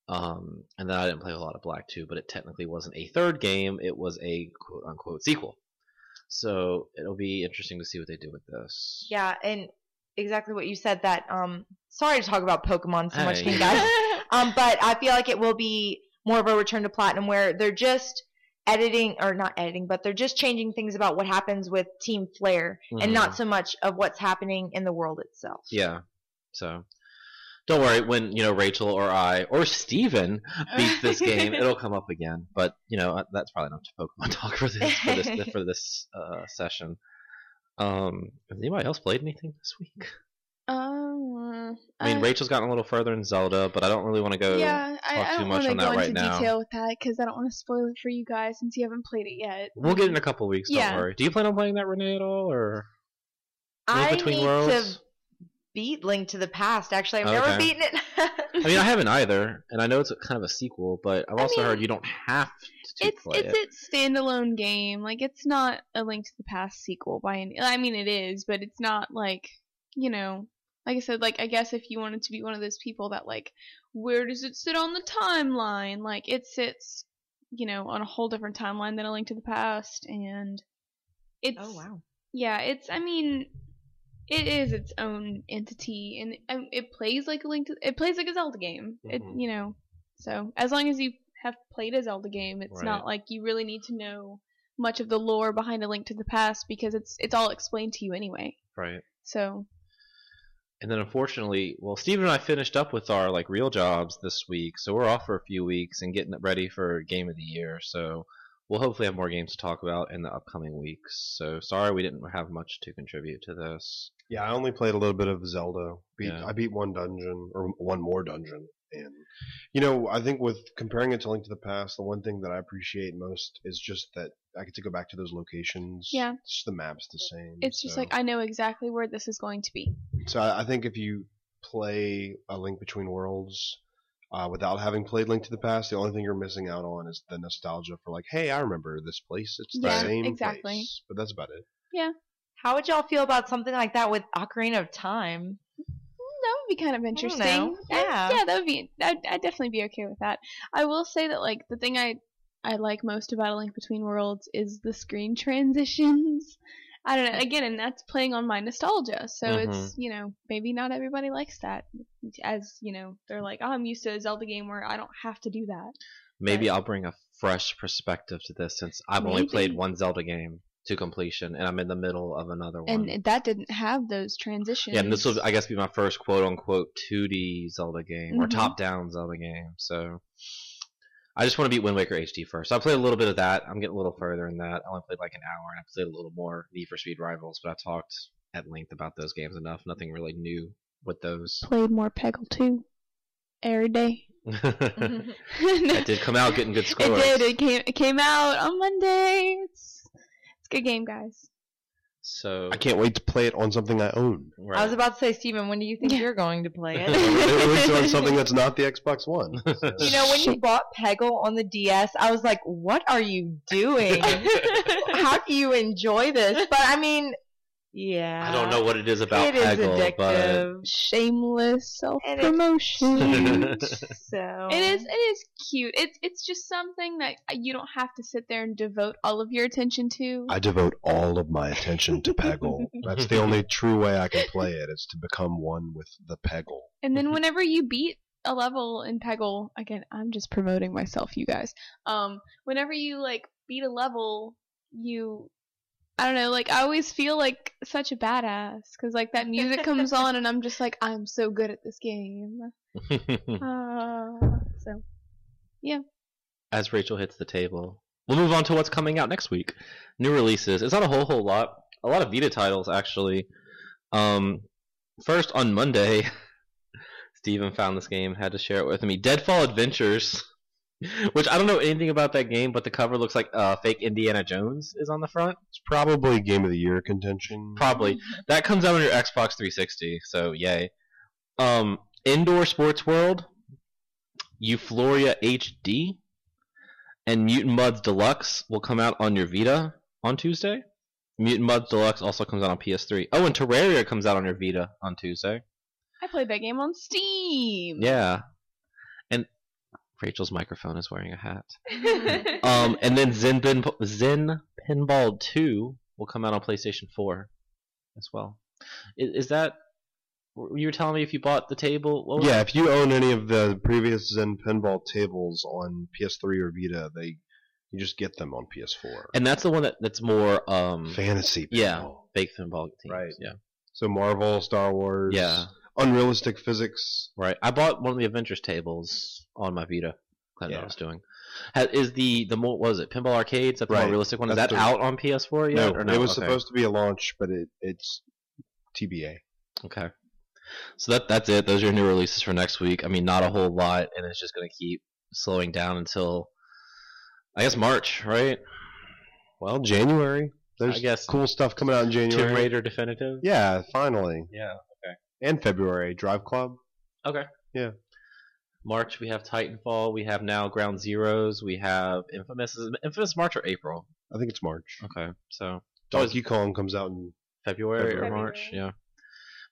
Um, and then I didn't play a lot of Black 2, but it technically wasn't a third game, it was a quote unquote sequel. So it'll be interesting to see what they do with this. Yeah, and exactly what you said that um sorry to talk about Pokemon so much Hey. you guys. Um, but I feel like it will be more of a return to platinum where they're just editing or not editing, but they're just changing things about what happens with Team Flare and Mhm. not so much of what's happening in the world itself. Yeah. So don't worry, when, you know, Rachel or I or Steven beats this game, it'll come up again. But, you know, uh, that's probably enough to Pokemon talk for this for this for this uh, session. Um, has anybody else played anything this week? Um, I mean, uh, Rachel's gotten a little further in Zelda, but I don't really want to go. yeah, I, talk I too don't want to go into detail with that because I don't want to spoil it for you guys since you haven't played it yet. We'll get in a couple weeks. Don't Yeah. worry. Do you plan on playing that Renee at all, or Link I Between need Worlds? to beat Link to the Past. Actually, I've Okay. never beaten it. I mean, I haven't either, and I know it's a, kind of a sequel, but I've I also mean, heard you don't have to It's play it's it. its a standalone game. Like it's not a Link to the Past sequel by any. I mean, it is, but it's not like you know. Like I said, like I guess if you wanted to be one of those people that like, where does it sit on the timeline? Like it sits, you know, on a whole different timeline than a Link to the Past, and it's oh wow. yeah, it's. I mean, it is its own entity, and um, it plays like a Link to. It plays like a Zelda game. It Mhm. you know, so as long as you have played a Zelda game, it's Right. not like you really need to know much of the lore behind a Link to the Past because it's it's all explained to you anyway. Right. So And then unfortunately, well, Steven and I finished up with our like real jobs this week, so we're off for a few weeks and getting ready for Game of the Year. So we'll hopefully have more games to talk about in the upcoming weeks. So sorry we didn't have much to contribute to this. Yeah, I only played a little bit of Zelda. Beat, Yeah. I beat one dungeon or one more dungeon, and you know, I think with comparing it to Link to the Past, the one thing that I appreciate most is just that I get to go back to those locations. Yeah. just the map's the same. it's just so- like I know exactly where this is going to be. So I, I think if you play a Link Between Worlds uh, without having played Link to the Past, the only thing you're missing out on is the nostalgia for like, hey, I remember this place. It's the Yeah, same exactly. place. But that's about it. Yeah. How would y'all feel about something like that with Ocarina of Time? That would be kind of interesting. Yeah. yeah, that would be. I'd, I'd definitely be okay with that. I will say that like the thing I I like most about A Link Between Worlds is the screen transitions. I don't know. Again, and that's playing on my nostalgia. So Mhm. it's you know maybe not everybody likes that. As you know, they're like, oh, I'm used to a Zelda game where I don't have to do that. Maybe Right. I'll bring a fresh perspective to this since I've only played one Zelda game to completion and I'm in the middle of another one. And that didn't have those transitions. yeah, and this will, I guess, be my first quote unquote 2D Zelda game or Mhm. top down Zelda game. So I just want to beat Wind Waker HD first. So I played a little bit of that. I'm getting a little further in that. I only played like an hour and I played a little more Need for Speed Rivals, but I've talked at length about those games enough. Nothing really new with those. played more Peggle 2 every day. Mm-hmm. that did come out getting good scores. It did. It came. It came out on Monday. It's it's a good game, guys. So I can't wait to play it on something I own. right. I was about to say, Steven, when do you think you're going to play it? At least on something that's not the Xbox One. you know, when you bought Peggle on the DS, I was like, what are you doing? How do you enjoy this? But I mean, Yeah. I don't know what it is about It is Peggle, but addictive. Shameless self promotion. So It is. It is cute. It's. It's just something that you don't have to sit there and devote all of your attention to. I devote all of my attention to Peggle. That's the only true way I can play it is to become one with the Peggle. And then whenever you beat a level in Peggle, again, I'm just promoting myself, you guys. Um, whenever you like beat a level, you, I don't know, like I always feel like such a badass because like that music comes on and I'm just like I'm so good at this game. Uh, so yeah. as Rachel hits the table, we'll move on to what's coming out next week. New releases. It's not a whole whole lot. A lot of Vita titles actually. Um, first on Monday, Steven found this game, had to share it with me. Deadfall Adventures, which I don't know anything about that game, but the cover looks like uh, fake Indiana Jones is on the front. It's probably game of the year contention. Probably that comes out on your Xbox 360, so yay. Um, Indoor Sports World, Euphoria HD, and Mutant Mudds Deluxe will come out on your Vita on Tuesday. Mutant Mudds Deluxe also comes out on PS3. Oh, and Terraria comes out on your Vita on Tuesday. I played that game on Steam. Yeah. And Rachel's microphone is wearing a hat. Um, and then Zen, Pin- Zen Pinball 2 will come out on PlayStation 4 as well. Is, is that. You were telling me if you bought the table? What was Yeah, if you own any of the previous Zen pinball tables on PS3 or Vita, they you just get them on PS4. And that's the one that, that's more um Fantasy pinball. yeah, fake pinball teams. Right. Yeah. So Marvel, Star Wars, Yeah. Unrealistic physics. Right. I bought one of the Avengers tables on my Vita. That's what Yeah. I was doing. Ha- Is the the what was it Pinball Arcades? That the more realistic one. Is That's that the- out on PS4 yet? no, or no? it was Okay. supposed to be a launch, but it it's TBA. Okay. So that that's it. Those are your new releases for next week. I mean, not a whole lot, and it's just going to keep slowing down until I guess March, right? Well, January. There's I guess cool stuff coming out in January. Tomb Raider Definitive. Yeah, finally. Yeah. And February, Drive Club. Okay. Yeah. March we have Titanfall. We have now Ground Zeroes. We have Infamous. Is it Infamous March or April? I think it's March. Okay. So Donkey Kong comes out in February, or February. March. Yeah.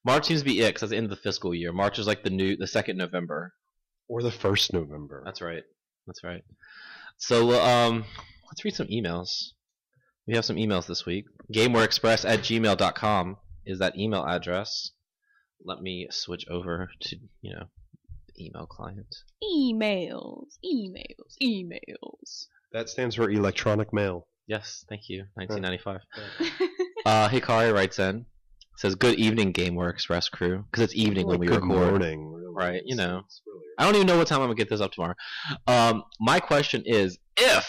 March seems to be it because it's the end of the fiscal year. March is like the new the second November. or the first November. That's right. That's right. So um, let's read some emails. We have some emails this week. GamewareExpress at gmail.com is that email address. Let me switch over to you know email client. emails, emails, emails. That stands for electronic mail. Yes, thank you. 1995. Uh, Hikari writes in says good evening Gameware Express crew because it's evening when we Good record. morning. really. Right, you know. Really I don't even know what time I'm gonna get this up tomorrow. Um, my question is, if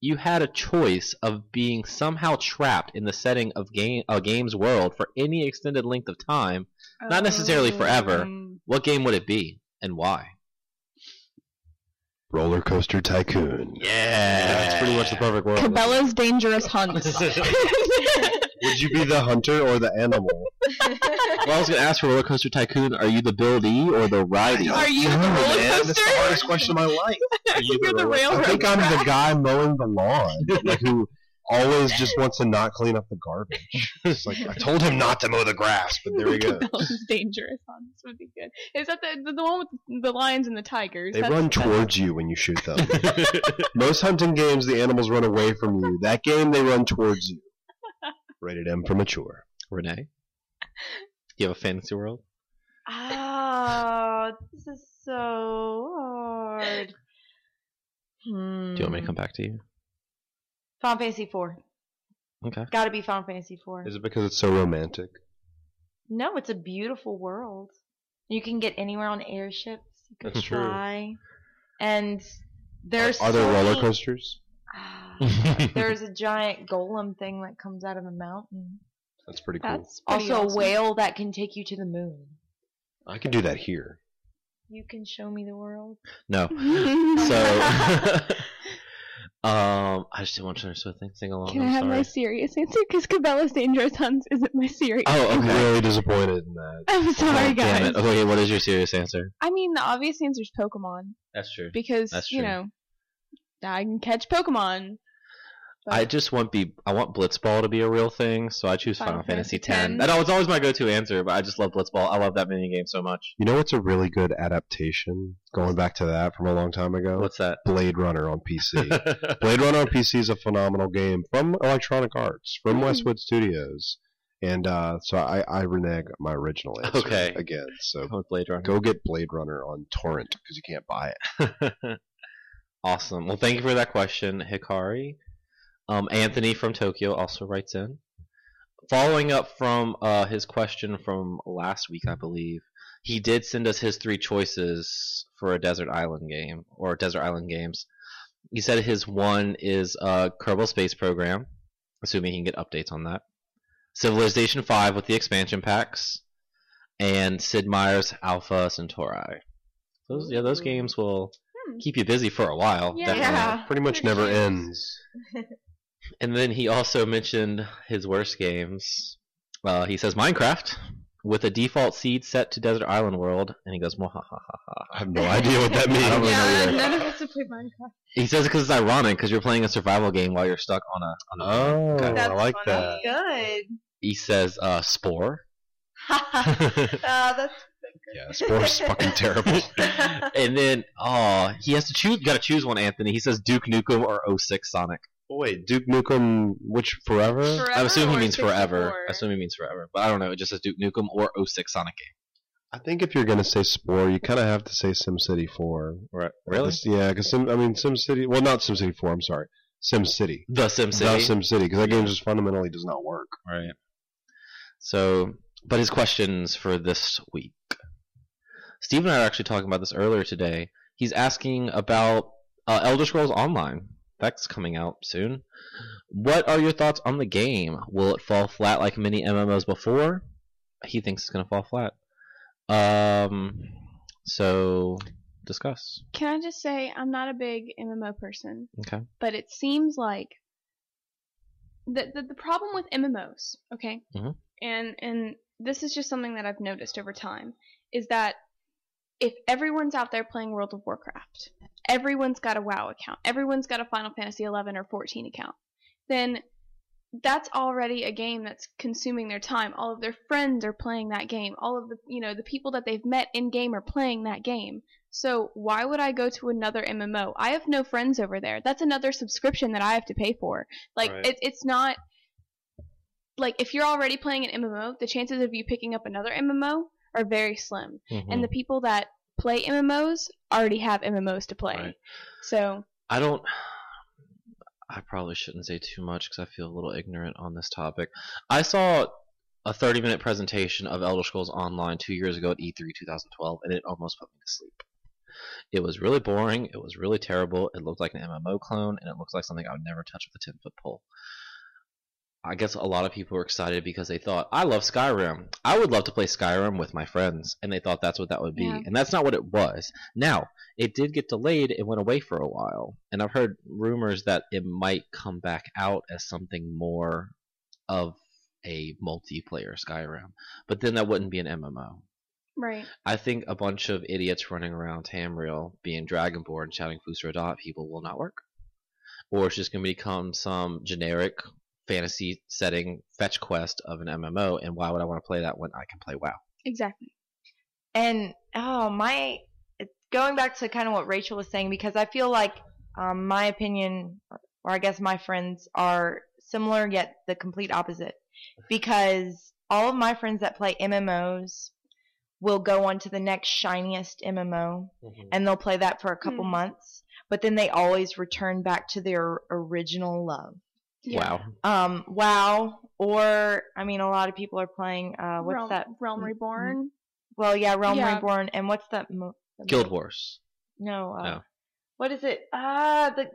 you had a choice of being somehow trapped in the setting of game a game's world for any extended length of time, Not necessarily forever. Um, what game would it be and why? Roller Coaster Tycoon. Yeah, That's pretty much the perfect world. Cabela's Dangerous Hunt. Would you be the hunter or the animal? Well, I was gonna ask for Roller Coaster Tycoon. Are you the buildee or the ridey? Are you the No, roller man, That's the coaster? hardest question of my life. Are you You're the roller- railroad I think I'm the guy mowing the lawn, like who always just wants to not clean up the garbage. It's like I told him not to mow the grass, but there we go. Cabela's Dangerous This would be good. Is that the the, the one with the lions and the tigers? They That's- run that's- towards you when you shoot them. Most hunting games, the animals run away from you. That game, they run towards you. Rated M for mature. Renee, you have a fantasy world? Oh, this is so hard. Hmm. Do you want me to come back to you? Final Fantasy Four. Okay. Got to be Final Fantasy Four. Is it because it's so romantic? No, it's a beautiful world. You can get anywhere on airships. You can That's true. fly, and there's Are there so roller coasters? Ah, there's a giant golem thing that comes out of a mountain. That's pretty cool. That's pretty Also, awesome. a whale that can take you to the moon. I can do that here. You can show me the world. no. So, um, I just didn't want to sort of think, sing along. Can I I'm have sorry. my serious answer? Because Cabela's Dangerous Hunts isn't my serious. Oh, I'm okay. really disappointed in that. I'm sorry, Oh, guys. Damn it. Okay, what is your serious answer? I mean, the obvious answer is Pokemon That's true. because That's you know I can catch Pokemon. But I just want be I want Blitzball to be a real thing, so I choose Final, Final Fantasy Fantasy X. X. I know it's always my go-to answer, but I just love Blitzball. I love that mini game so much. You know what's a really good adaptation? Going back to that from a long time ago, What's that? Blade Runner on PC. Blade Runner on PC is a phenomenal game from Electronic Arts, from Hmm. Westwood Studios, and uh, so I, I renege my original answer Okay. again. So With Blade Runner. go get Blade Runner on torrent because you can't buy it. awesome. Well, thank you for that question, Hikari. Um, Anthony from Tokyo also writes in. Following up from uh, his question from last week, I believe, he did send us his three choices for a Desert Island game, or Desert Island games. He said his one is uh, Kerbal Space Program, assuming he can get updates on that. Civilization 5 with the expansion packs, and Sid Meier's Alpha Centauri. Those, yeah, those games will Hmm. keep you busy for a while. Yeah. Yeah. Pretty much never ends. And then he also mentioned his worst games. Uh, he says Minecraft with a default seed set to Desert Island World, and he goes, "Mwahahaha." I have no idea what that I don't really means. know yeah, none of us have played Minecraft. He says it because it's ironic because you're playing a survival game while you're stuck on a. On a Oh, Okay. I like funny. that. Good. He says uh, Spore, uh, that's Yeah, Spore's fucking terrible. and then oh, he has to choose. Got to choose one, Anthony. He says Duke Nukem or 06 Sonic. Oh, wait, Duke Nukem, which forever? Forever I assume he or means forever. I assume he means forever, but I don't know. It just says Duke Nukem or 06 Sonic game. I think if you're gonna say Spore, you kind of have to say SimCity 4. Right? Really? This- yeah, because Sim, I mean SimCity. Well, not SimCity 4. I'm sorry, SimCity. The Sim The City. SimCity, because that game just fundamentally does not work. Right. So, but his questions for this week. Steve and I were actually talking about this earlier today. He's asking about uh, Elder Scrolls Online. That's coming out soon. What are your thoughts on the game? Will it fall flat like many MMOs before? He thinks it's going to fall flat. Um, so discuss. Can I just say I'm not a big MMO person, Okay. but it seems like the the, the problem with MMOs, okay, Mhm. and and this is just something that I've noticed over time, is that if everyone's out there playing World of Warcraft, everyone's got a WoW account, everyone's got a Final Fantasy 11 or 14 account, then that's already a game that's consuming their time. All of their friends are playing that game. All of the you know the people that they've met in game are playing that game. So why would I go to another MMO? I have no friends over there. That's another subscription that I have to pay for. Like Right. it, it's not like if you're already playing an MMO, the chances of you picking up another MMO are very slim. Mm-hmm. And the people that play MMOs already have MMOs to play. Right. So I don't. I probably shouldn't say too much because I feel a little ignorant on this topic. I saw a 30 minute presentation of Elder Scrolls Online two years ago at E E3 2012, and it almost put me to sleep. It was really boring. It was really terrible. It looked like an MMO clone, and it looks like something I would never touch with a 10 foot pole. I guess a lot of people were excited because they thought, I love Skyrim. I would love to play Skyrim with my friends. And they thought that's what that would be. Yeah. And that's not what it was. Now, it did get delayed. It went away for a while. And I've heard rumors that it might come back out as something more of a multiplayer Skyrim. But then that wouldn't be an MMO. right. I think a bunch of idiots running around Tamriel being Dragonborn shouting Fus Ro Dah people will not work. Or it's just going to become some generic fantasy setting fetch quest of an MMO, and why would I want to play that when I can play WoW? Exactly. And oh my, going back to kind of what Rachel was saying because I feel like um, my opinion, or I guess my friends, are similar yet the complete opposite. Because all of my friends that play MMOs will go on to the next shiniest MMO and they'll play that for a couple Hmm. months, but then they always return back to their original love. Yeah. Wow. Um, WoW, or I mean, a lot of people are playing. Uh, what's Realm, that? Realm Reborn. Well, yeah, Realm Yeah. Reborn, and what's that? Mo- the Guild mo- Wars. No. Uh, No. What is it? Ah, the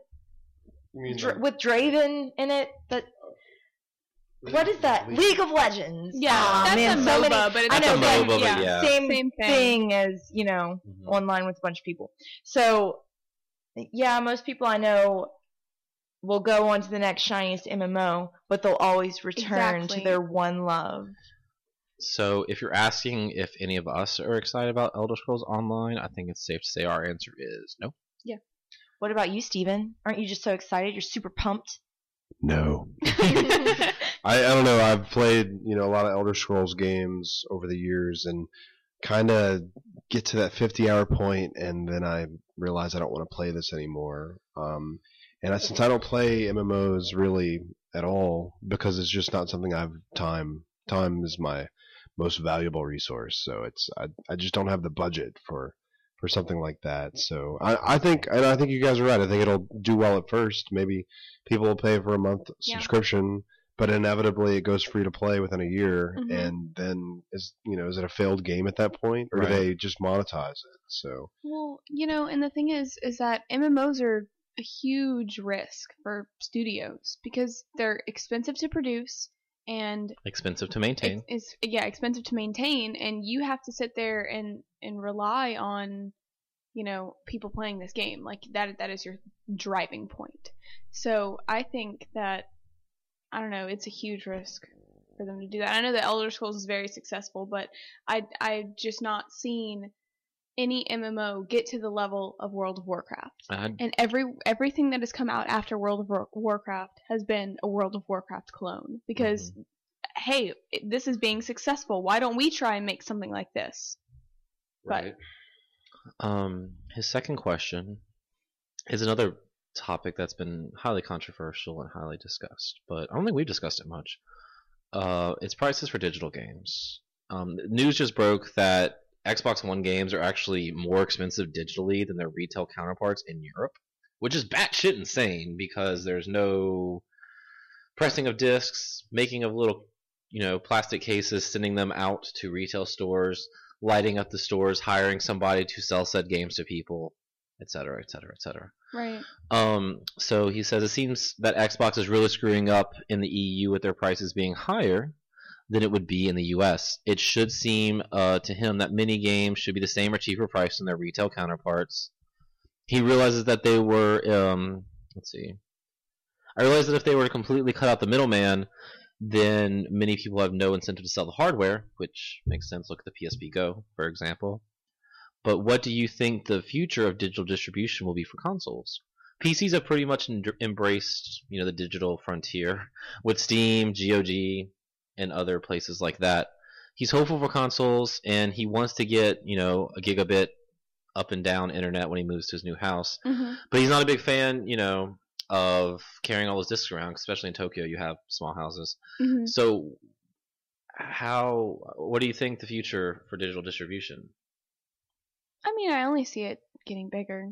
Dra- with Draven in it. That what is that? League of Legends. Yeah, Ah, that's man, a so MOBA, many- but it's I know a same, MOBA, but yeah. yeah. same, Same thing. thing as you know Mhm. online with a bunch of people. So, yeah, most people I know will go on to the next shiniest MMO, but they'll always return Exactly. to their one love. So, if you're asking if any of us are excited about Elder Scrolls Online, I think it's safe to say our answer is no. Yeah. What about you, Steven? Aren't you just so excited? You're super pumped. No. I, I don't know. I've played you know a lot of Elder Scrolls games over the years, and kind of get to that 50 hour point, and then I realize I don't want to play this anymore. Um, and I, since I don't play MMOs really at all, because it's just not something I've time. Time is my most valuable resource, so it's I, I just don't have the budget for for something like that. So I, I think and I think you guys are right. I think it'll do well at first. Maybe people will pay for a month Yeah. subscription, but inevitably it goes free to play within a year, Mhm. and then is you know is it a failed game at that point, or Right. do they just monetize it? So Well, you know, and the thing is, is that MMOs are a huge risk for studios because they're expensive to produce and Expensive to maintain. it's, it's yeah expensive to maintain, and you have to sit there and and rely on, you know, people playing this game like that. That is your driving point. So I think that I don't know, it's a huge risk for them to do that. I know that Elder Scrolls is very successful, but I I've just not seen any MMO get to the level of World of Warcraft. I, And every everything that has come out after World of War- Warcraft has been a World of Warcraft clone because hey, this is being successful. Why don't we try and make something like this? But- Um, his second question is another topic that's been highly controversial and highly discussed, but I don't think we've discussed it much. Uh, it's prices for digital games. Um, news just broke that Xbox One games are actually more expensive digitally than their retail counterparts in Europe, which is batshit insane because there's no pressing of discs, making of little, you know, plastic cases, sending them out to retail stores, lighting up the stores, hiring somebody to sell said games to people, etc., etc., etc. Right. Um, so he says it seems that Xbox is really screwing up in the EU with their prices being higher than it would be in the US. It should seem uh, to him that many games should be the same or cheaper price than their retail counterparts. He realizes that they were, um, let's see. I realize that if they were to completely cut out the middleman, then many people have no incentive to sell the hardware, which makes sense. Look at the PSP Go, for example. But what do you think the future of digital distribution will be for consoles? PCs have pretty much embraced, you know, the digital frontier with Steam, GOG, and other places like that. He's hopeful for consoles, and he wants to get, you know, a gigabit up and down internet when he moves to his new house. hmm But he's not a big fan, you know, of carrying all those discs around, especially in Tokyo. You have small houses. hmm So, how? What do you think the future for digital distribution? I mean, I only see it getting bigger,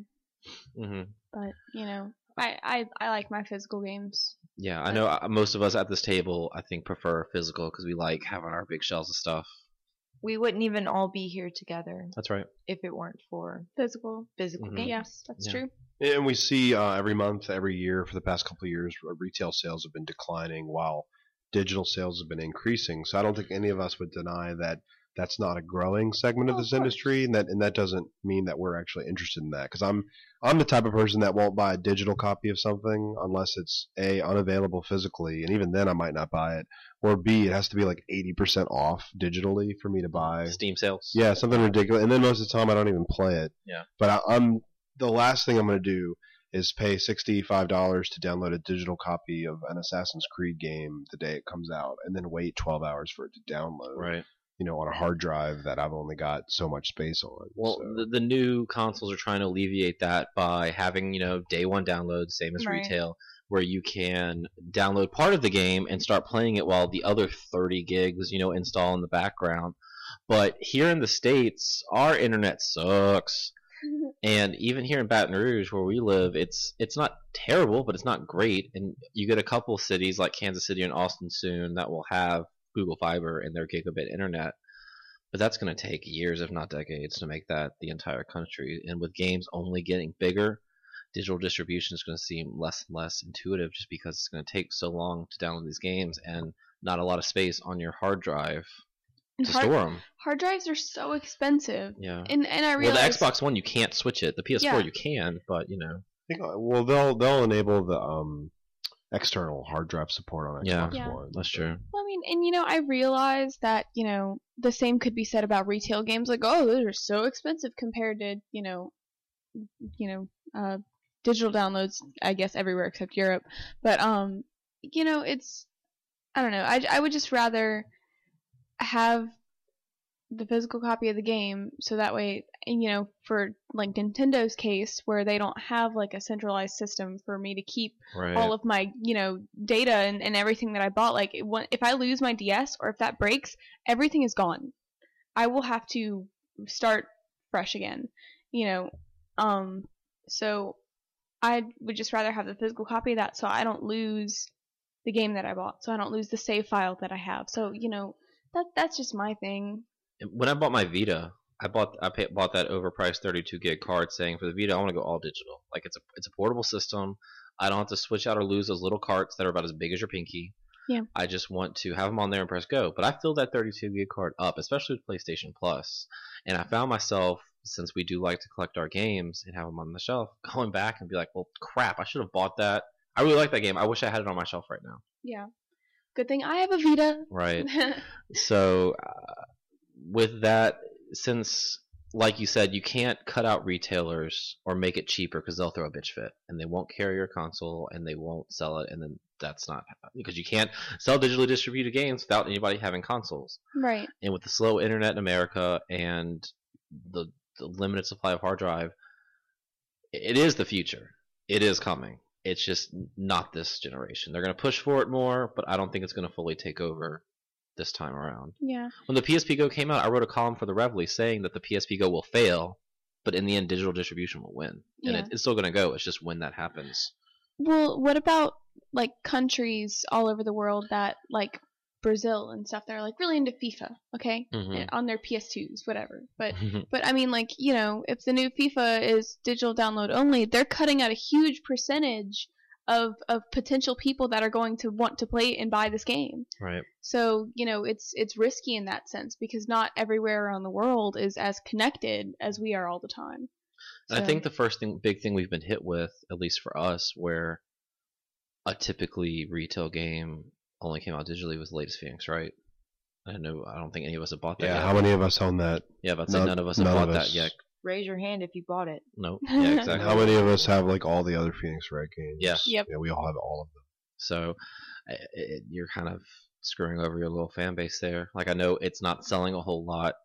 hmm but you know, I I, I like my physical games. Yeah, I know uh, most of us at this table, I think, prefer physical because we like having our big shelves of stuff. We wouldn't even all be here together That's right. if it weren't for Physical. physical Mhm. games. Yeah, that's Yeah. true. And we see uh, every month, every year for the past couple of years, uh, retail sales have been declining while digital sales have been increasing. So I don't think any of us would deny that that's not a growing segment of Oh, of this course. industry, and that and that doesn't mean that we're actually interested in that. Because I'm I'm the type of person that won't buy a digital copy of something unless it's a unavailable physically, and even then I might not buy it. Or b it has to be like 80% off digitally for me to buy. Steam sales. Yeah, something ridiculous. And then most of the time, I don't even play it. Yeah. But I, I'm the last thing I'm going to do is pay sixty-five dollars to download a digital copy of an Assassin's Creed game the day it comes out, and then wait twelve hours for it to download. Right. You know, on a hard drive that I've only got so much space on. Well, so. the, the new consoles are trying to alleviate that by having, you know, day one download, same as Right. retail, where you can download part of the game and start playing it while the other 30 gigs, you know, install in the background. But here in the States, our internet sucks. And even here in Baton Rouge, where we live, it's it's not terrible, but it's not great. And you get a couple cities like Kansas City and Austin soon that will have Google Fiber and their gigabit internet. But that's going to take years, if not decades, to make that the entire country. And with games only getting bigger, digital distribution is going to seem less and less intuitive just because it's going to take so long to download these games and not a lot of space on your hard drive And to hard, store them. hard drives are so expensive, Yeah. and and I Well, the Xbox One you can't switch it. The PS4 Yeah. you can, but you know. I think, well, they'll they'll enable the um external hard drive support on Yeah. Xbox Yeah. One. That's true. Well, I mean, and you know, I realize that you know the same could be said about retail games. Like, oh, those are so expensive compared to you know, you know, uh, digital downloads. I guess everywhere except Europe. But um, you know, it's I don't know. I I would just rather have the physical copy of the game so that way you know for like Nintendo's case where they don't have like a centralized system for me to keep Right. all of my you know data and, and everything that I bought like it, if I lose my DS or if that breaks everything is gone. I will have to start fresh again you know um so I would just rather have the physical copy of that so I don't lose the game that I bought so I don't lose the save file that I have. So you know that that's just my thing when I bought my Vita, I bought I pay, bought that overpriced 32 gig card, saying for the Vita I want to go all digital. Like it's a it's a portable system. I don't have to switch out or lose those little carts that are about as big as your pinky. Yeah. I just want to have them on there and press go. But I filled that 32 gig card up, especially with PlayStation Plus, and I found myself since we do like to collect our games and have them on the shelf, going back and be like, well, crap, I should have bought that. I really like that game. I wish I had it on my shelf right now. yeah good thing I have a Vita Right. So, uh, with that, since like you said, you can't cut out retailers or make it cheaper because they'll throw a bitch fit and they won't carry your console and they won't sell it, and then that's not because you can't sell digitally distributed games without anybody having consoles. right And with the slow internet in America and the, the limited supply of hard drive, it is the future. It is coming. It's just not this generation. They're going to push for it more, but I don't think it's going to fully take over this time around. yeah When the PSP Go came out, I wrote a column for the Reveille saying that the PSP Go will fail, but in the end, digital distribution will win, and it, it's still going to go. It's just when that happens. Well, what about like countries all over the world that like Brazil and stuff that are like really into FIFA, okay? Mhm. On their PS2s, whatever. But but I mean like, you know, if the new FIFA is digital download only, they're cutting out a huge percentage of of potential people that are going to want to play and buy this game. right. So, you know, it's it's risky in that sense because not everywhere around the world is as connected as we are all the time. And I think the first thing, big thing we've been hit with, at least for us, where a typically retail game only came out digitally was the latest Phoenix, right? I know. I don't think any of us have bought that Yeah, yet. how many of us own that? yeah, but None- none of us have none bought of that yet. Raise your hand if you bought it. No. Yeah, exactly. How many of us have like all the other Phoenix Wright games? Yeah. Yep. Yeah, we all have all of them. So i it, you're kind of screwing over your little fan base there. Like I know it's not selling a whole lot,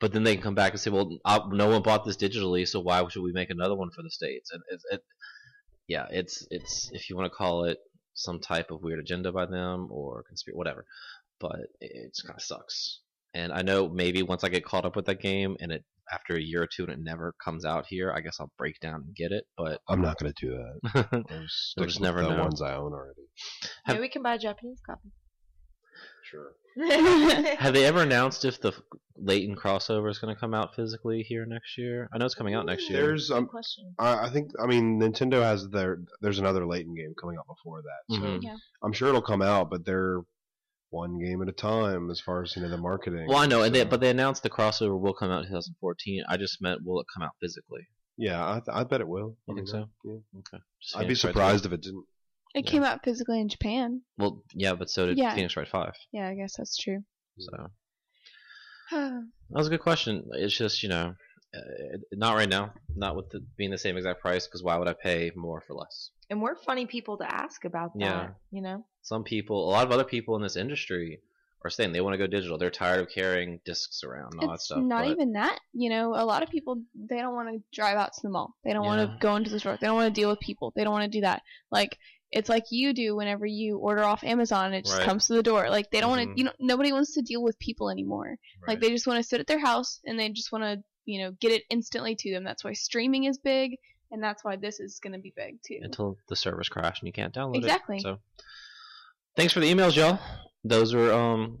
but then they can come back and say, "Well, uh, no one bought this digitally, so why should we make another one for the states?" And it, it, yeah, it's it's if you want to call it some type of weird agenda by them or conspiracy, whatever, but it, it just kind of sucks. And I know maybe once I get caught up with that game and it after a year or two and it never comes out here, I guess I'll break down and get it. But I'm not going to do that. I'll just stick just never the know. ones I own already. Have- Maybe we can buy a Japanese copy. Sure. Have they ever announced if the Layton crossover is going to come out physically here next year? I know it's coming out next year. There's um, question. I I think I mean Nintendo has their there's another Layton game coming out before that. So Mhm. Yeah. I'm sure it'll come out, but they're one game at a time as far as you know the marketing. Well, I know, and they, but they announced the crossover will come out in 2014. I just meant will it come out physically? yeah, I, th- I bet it will. You I think mean, so? Yeah. Okay. Just I'd be Phoenix Wright surprised if it didn't. It Yeah. came out physically in Japan. Well, yeah, but so did Yeah. Phoenix Wright 5. Yeah, I guess that's true. So that was a good question. It's just you know, uh, not right now, not with the, being the same exact price. Because why would I pay more for less? And we're funny people to ask about that. Yeah. You know? Some people, a lot of other people in this industry, are saying they want to go digital. They're tired of carrying discs around and all that stuff. not even that. You know, a lot of people they don't want to drive out to the mall. They don't want to go into the store. They don't want to deal with people. They don't want to do that. Like it's like you do whenever you order off Amazon and it just Right. comes to the door. Like they don't want Mhm. to. You know, nobody wants to deal with people anymore. Like they just want to sit at their house and they just want to you know get it instantly to them. That's why streaming is big. And that's why this is going to be big too. until the servers crash and you can't download Exactly. it. So, thanks for the emails, y'all. Those were um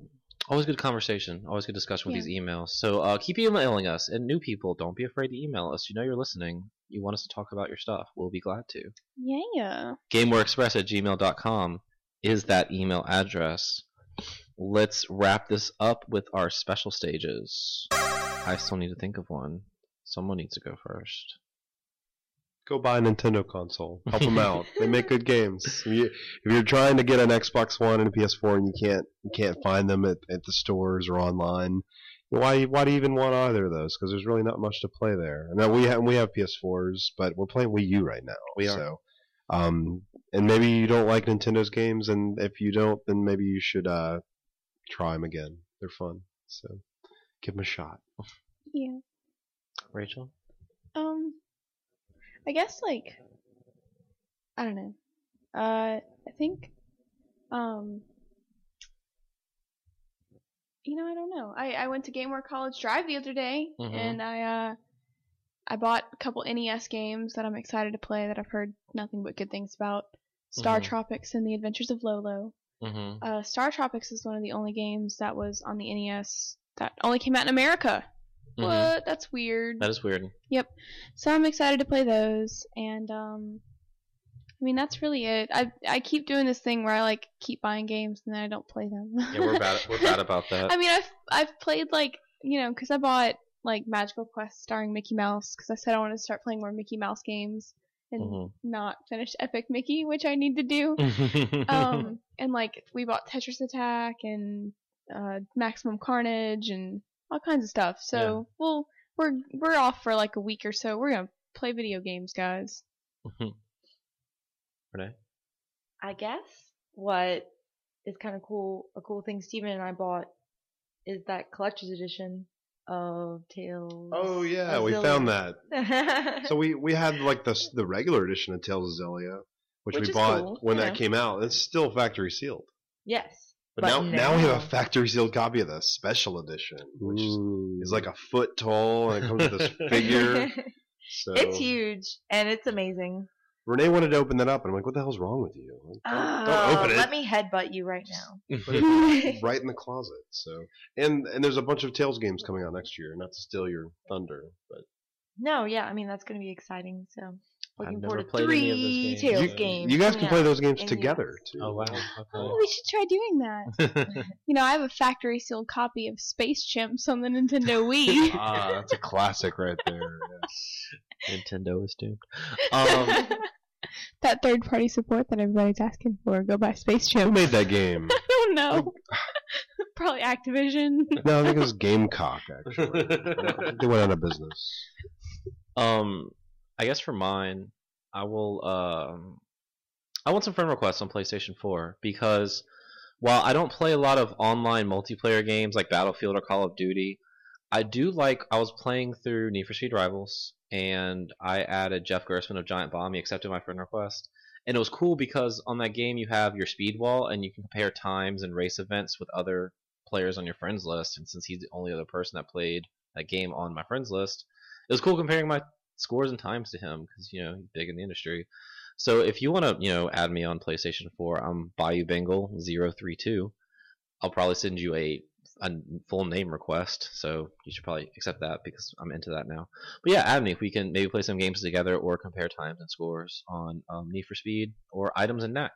always good conversation, always good discussion with Yeah. these emails. So uh, keep emailing us, and new people, don't be afraid to email us. You know you're listening. You want us to talk about your stuff. We'll be glad to. Yeah. GameWareExpress at gmail.com is that email address. Let's wrap this up with our special stages. I still need to think of one. Someone needs to go first. Go buy a Nintendo console. Help them out. They make good games. If, you, if you're trying to get an Xbox One and a PS4 and you can't you can't find them at, at the stores or online, why why do you even want either of those? Because there's really not much to play there. Now we have we have PS4s, but we're playing Wii U right now. We are. So Um, and maybe you don't like Nintendo's games, and if you don't, then maybe you should uh, try them again. They're fun, so give them a shot. Yeah. Rachel. I guess like I don't know. Uh, I think um, you know, I don't know. I I went to Gameware College Drive the other day, Mhm. and I uh I bought a couple NES games that I'm excited to play that I've heard nothing but good things about. Star Mhm. Tropics and the Adventures of Lolo. Mm-hmm. Uh, Star Tropics is one of the only games that was on the NES that only came out in America. What? That's weird. Mm-hmm. That is weird. Yep. So I'm excited to play those, and um, I mean that's really it. I I keep doing this thing where I like keep buying games and then I don't play them. Yeah, we're bad. We're bad about that. I mean I've I've played like you know because I bought like Magical Quest starring Mickey Mouse because I said I wanted to start playing more Mickey Mouse games and Mhm. not finish Epic Mickey, which I need to do. um, and like we bought Tetris Attack and uh, Maximum Carnage and all kinds of stuff. So Yeah. we'll we're we're off for like a week or so. We're gonna play video games, guys. Mm-hmm. Renee. I guess what is kind of cool, a cool thing Steven and I bought is that collector's edition of Tales. Oh yeah, of we Xillia. found that. that. So we we had like the the regular edition of Tales of Xillia, which, Which we bought cool, when you that know. came out. It's still factory sealed. yes. But, But now, now we have a factory sealed copy of the special edition, which is, Ooh. is like a foot tall and it comes with this figure. So it's huge and it's amazing. Renee wanted to open that up, and I'm like, "What the hell's wrong with you? Don't, Oh, don't open it. Let me headbutt you right now. Right in the closet." So, and and there's a bunch of Tales games coming out next year. Not to steal your thunder, but No, yeah, I mean that's going to be exciting. So looking I've forward to played three any of those games. Tales You- games. you guys coming can play out those games in together US. too. Oh wow. Oh, we should try doing that. You know, I have a factory sealed copy of Space Chimps on the Nintendo Wii. ah, that's a classic right there. Nintendo is doomed. Um, that third party support that everybody's asking for. Go buy Space Who Chimps. made that game? I don't know. Probably Activision. No, I think it was Gamecock. Actually, they went out of business. um, I guess for mine, I will. Um, I want some friend requests on PlayStation 4 because while I don't play a lot of online multiplayer games like Battlefield or Call of Duty, I do like. I was playing through Need for Speed Rivals and I added Jeff Gerstmann of Giant Bomb. He accepted my friend request. And it was cool because on that game you have your speed wall and you can compare times and race events with other players on your friends list. And since he's the only other person that played that game on my friends list, it was cool comparing my scores and times to him because you know he's big in the industry. So if you want to you know add me on PlayStation 4, I'm Bayou Bengal 032. I'll probably send you a a full name request, so you should probably accept that because I'm into that now. But yeah, add me. If we can maybe play some games together or compare times and scores on um, Need for Speed or items and neck.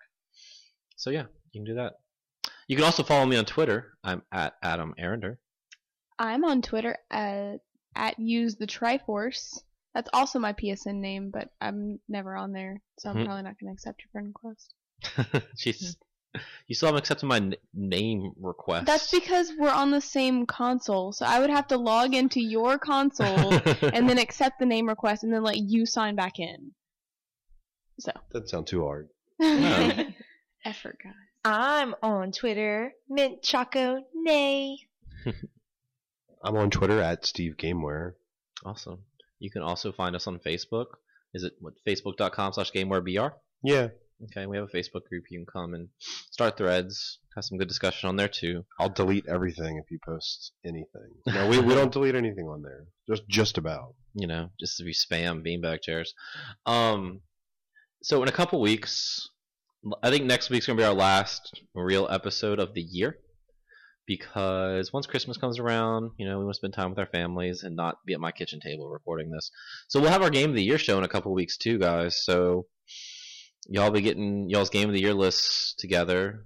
So yeah, you can do that. You can also follow me on Twitter. I'm at Adam Arender. I'm on Twitter at, at use the Triforce. That's also my PSN name, but I'm never on there, so I'm Mhm. probably not going to accept your friend request. Jeez. You still haven't accepted my n- name request. That's because we're on the same console, so I would have to log into your console and then accept the name request and then let you sign back in. So Doesn't sound too hard. No. effort, guys. I'm on Twitter, Mint Choco Nay. I'm on Twitter at Steve Gameware. awesome. You can also find us on Facebook. Is it what facebook.com slash gamewarebr? Yeah, Okay, we have a Facebook group. You can come and start threads. Have some good discussion on there too. I'll delete everything if you post anything. No, we, we don't delete anything on there. Just just about. You know, just if you spam beanbag chairs. Um, so in a couple weeks, I think next week's gonna be our last real episode of the year. Because once Christmas comes around, you know, we want to spend time with our families and not be at my kitchen table recording this. So we'll have our game of the year show in a couple weeks too, guys. So y'all be getting y'all's game of the year lists together.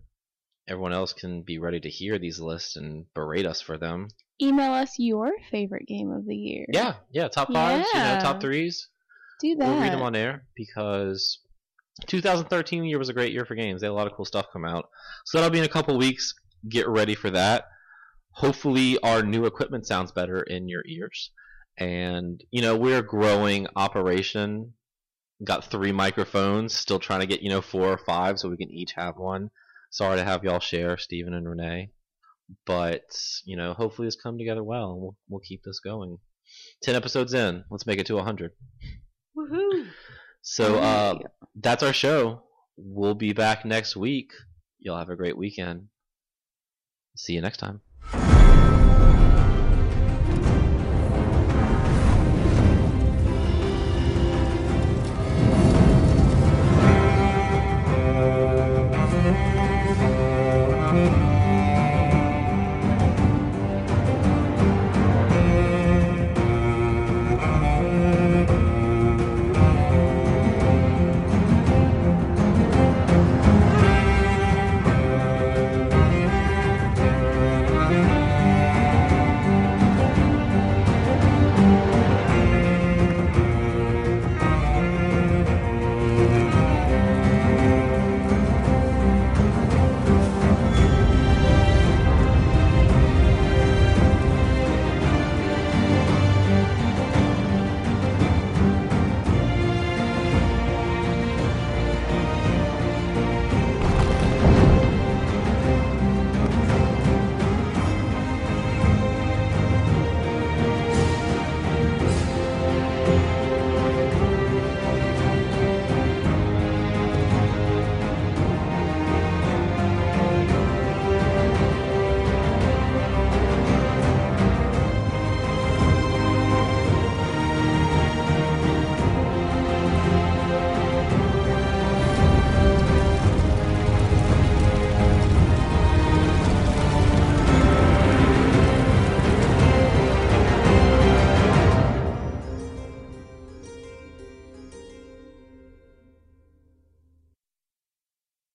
Everyone else can be ready to hear these lists and berate us for them. Email us your favorite game of the year. Yeah, yeah, top fives, you know, top threes. Do that. We'll read them on air because 2013 year was a great year for games. They had a lot of cool stuff come out. So that'll be in a couple weeks. Get ready for that. Hopefully, our new equipment sounds better in your ears. And you know, we're growing operation. got three microphones, still trying to get you know four or five so we can each have one. Sorry to have y'all share, Stephen and Renee, but you know hopefully this come together well. and We'll we'll keep this going. Ten episodes in, let's make it to hundred. Woohoo! So uh, that's our show. We'll be back next week. Y'all have a great weekend. See you next time.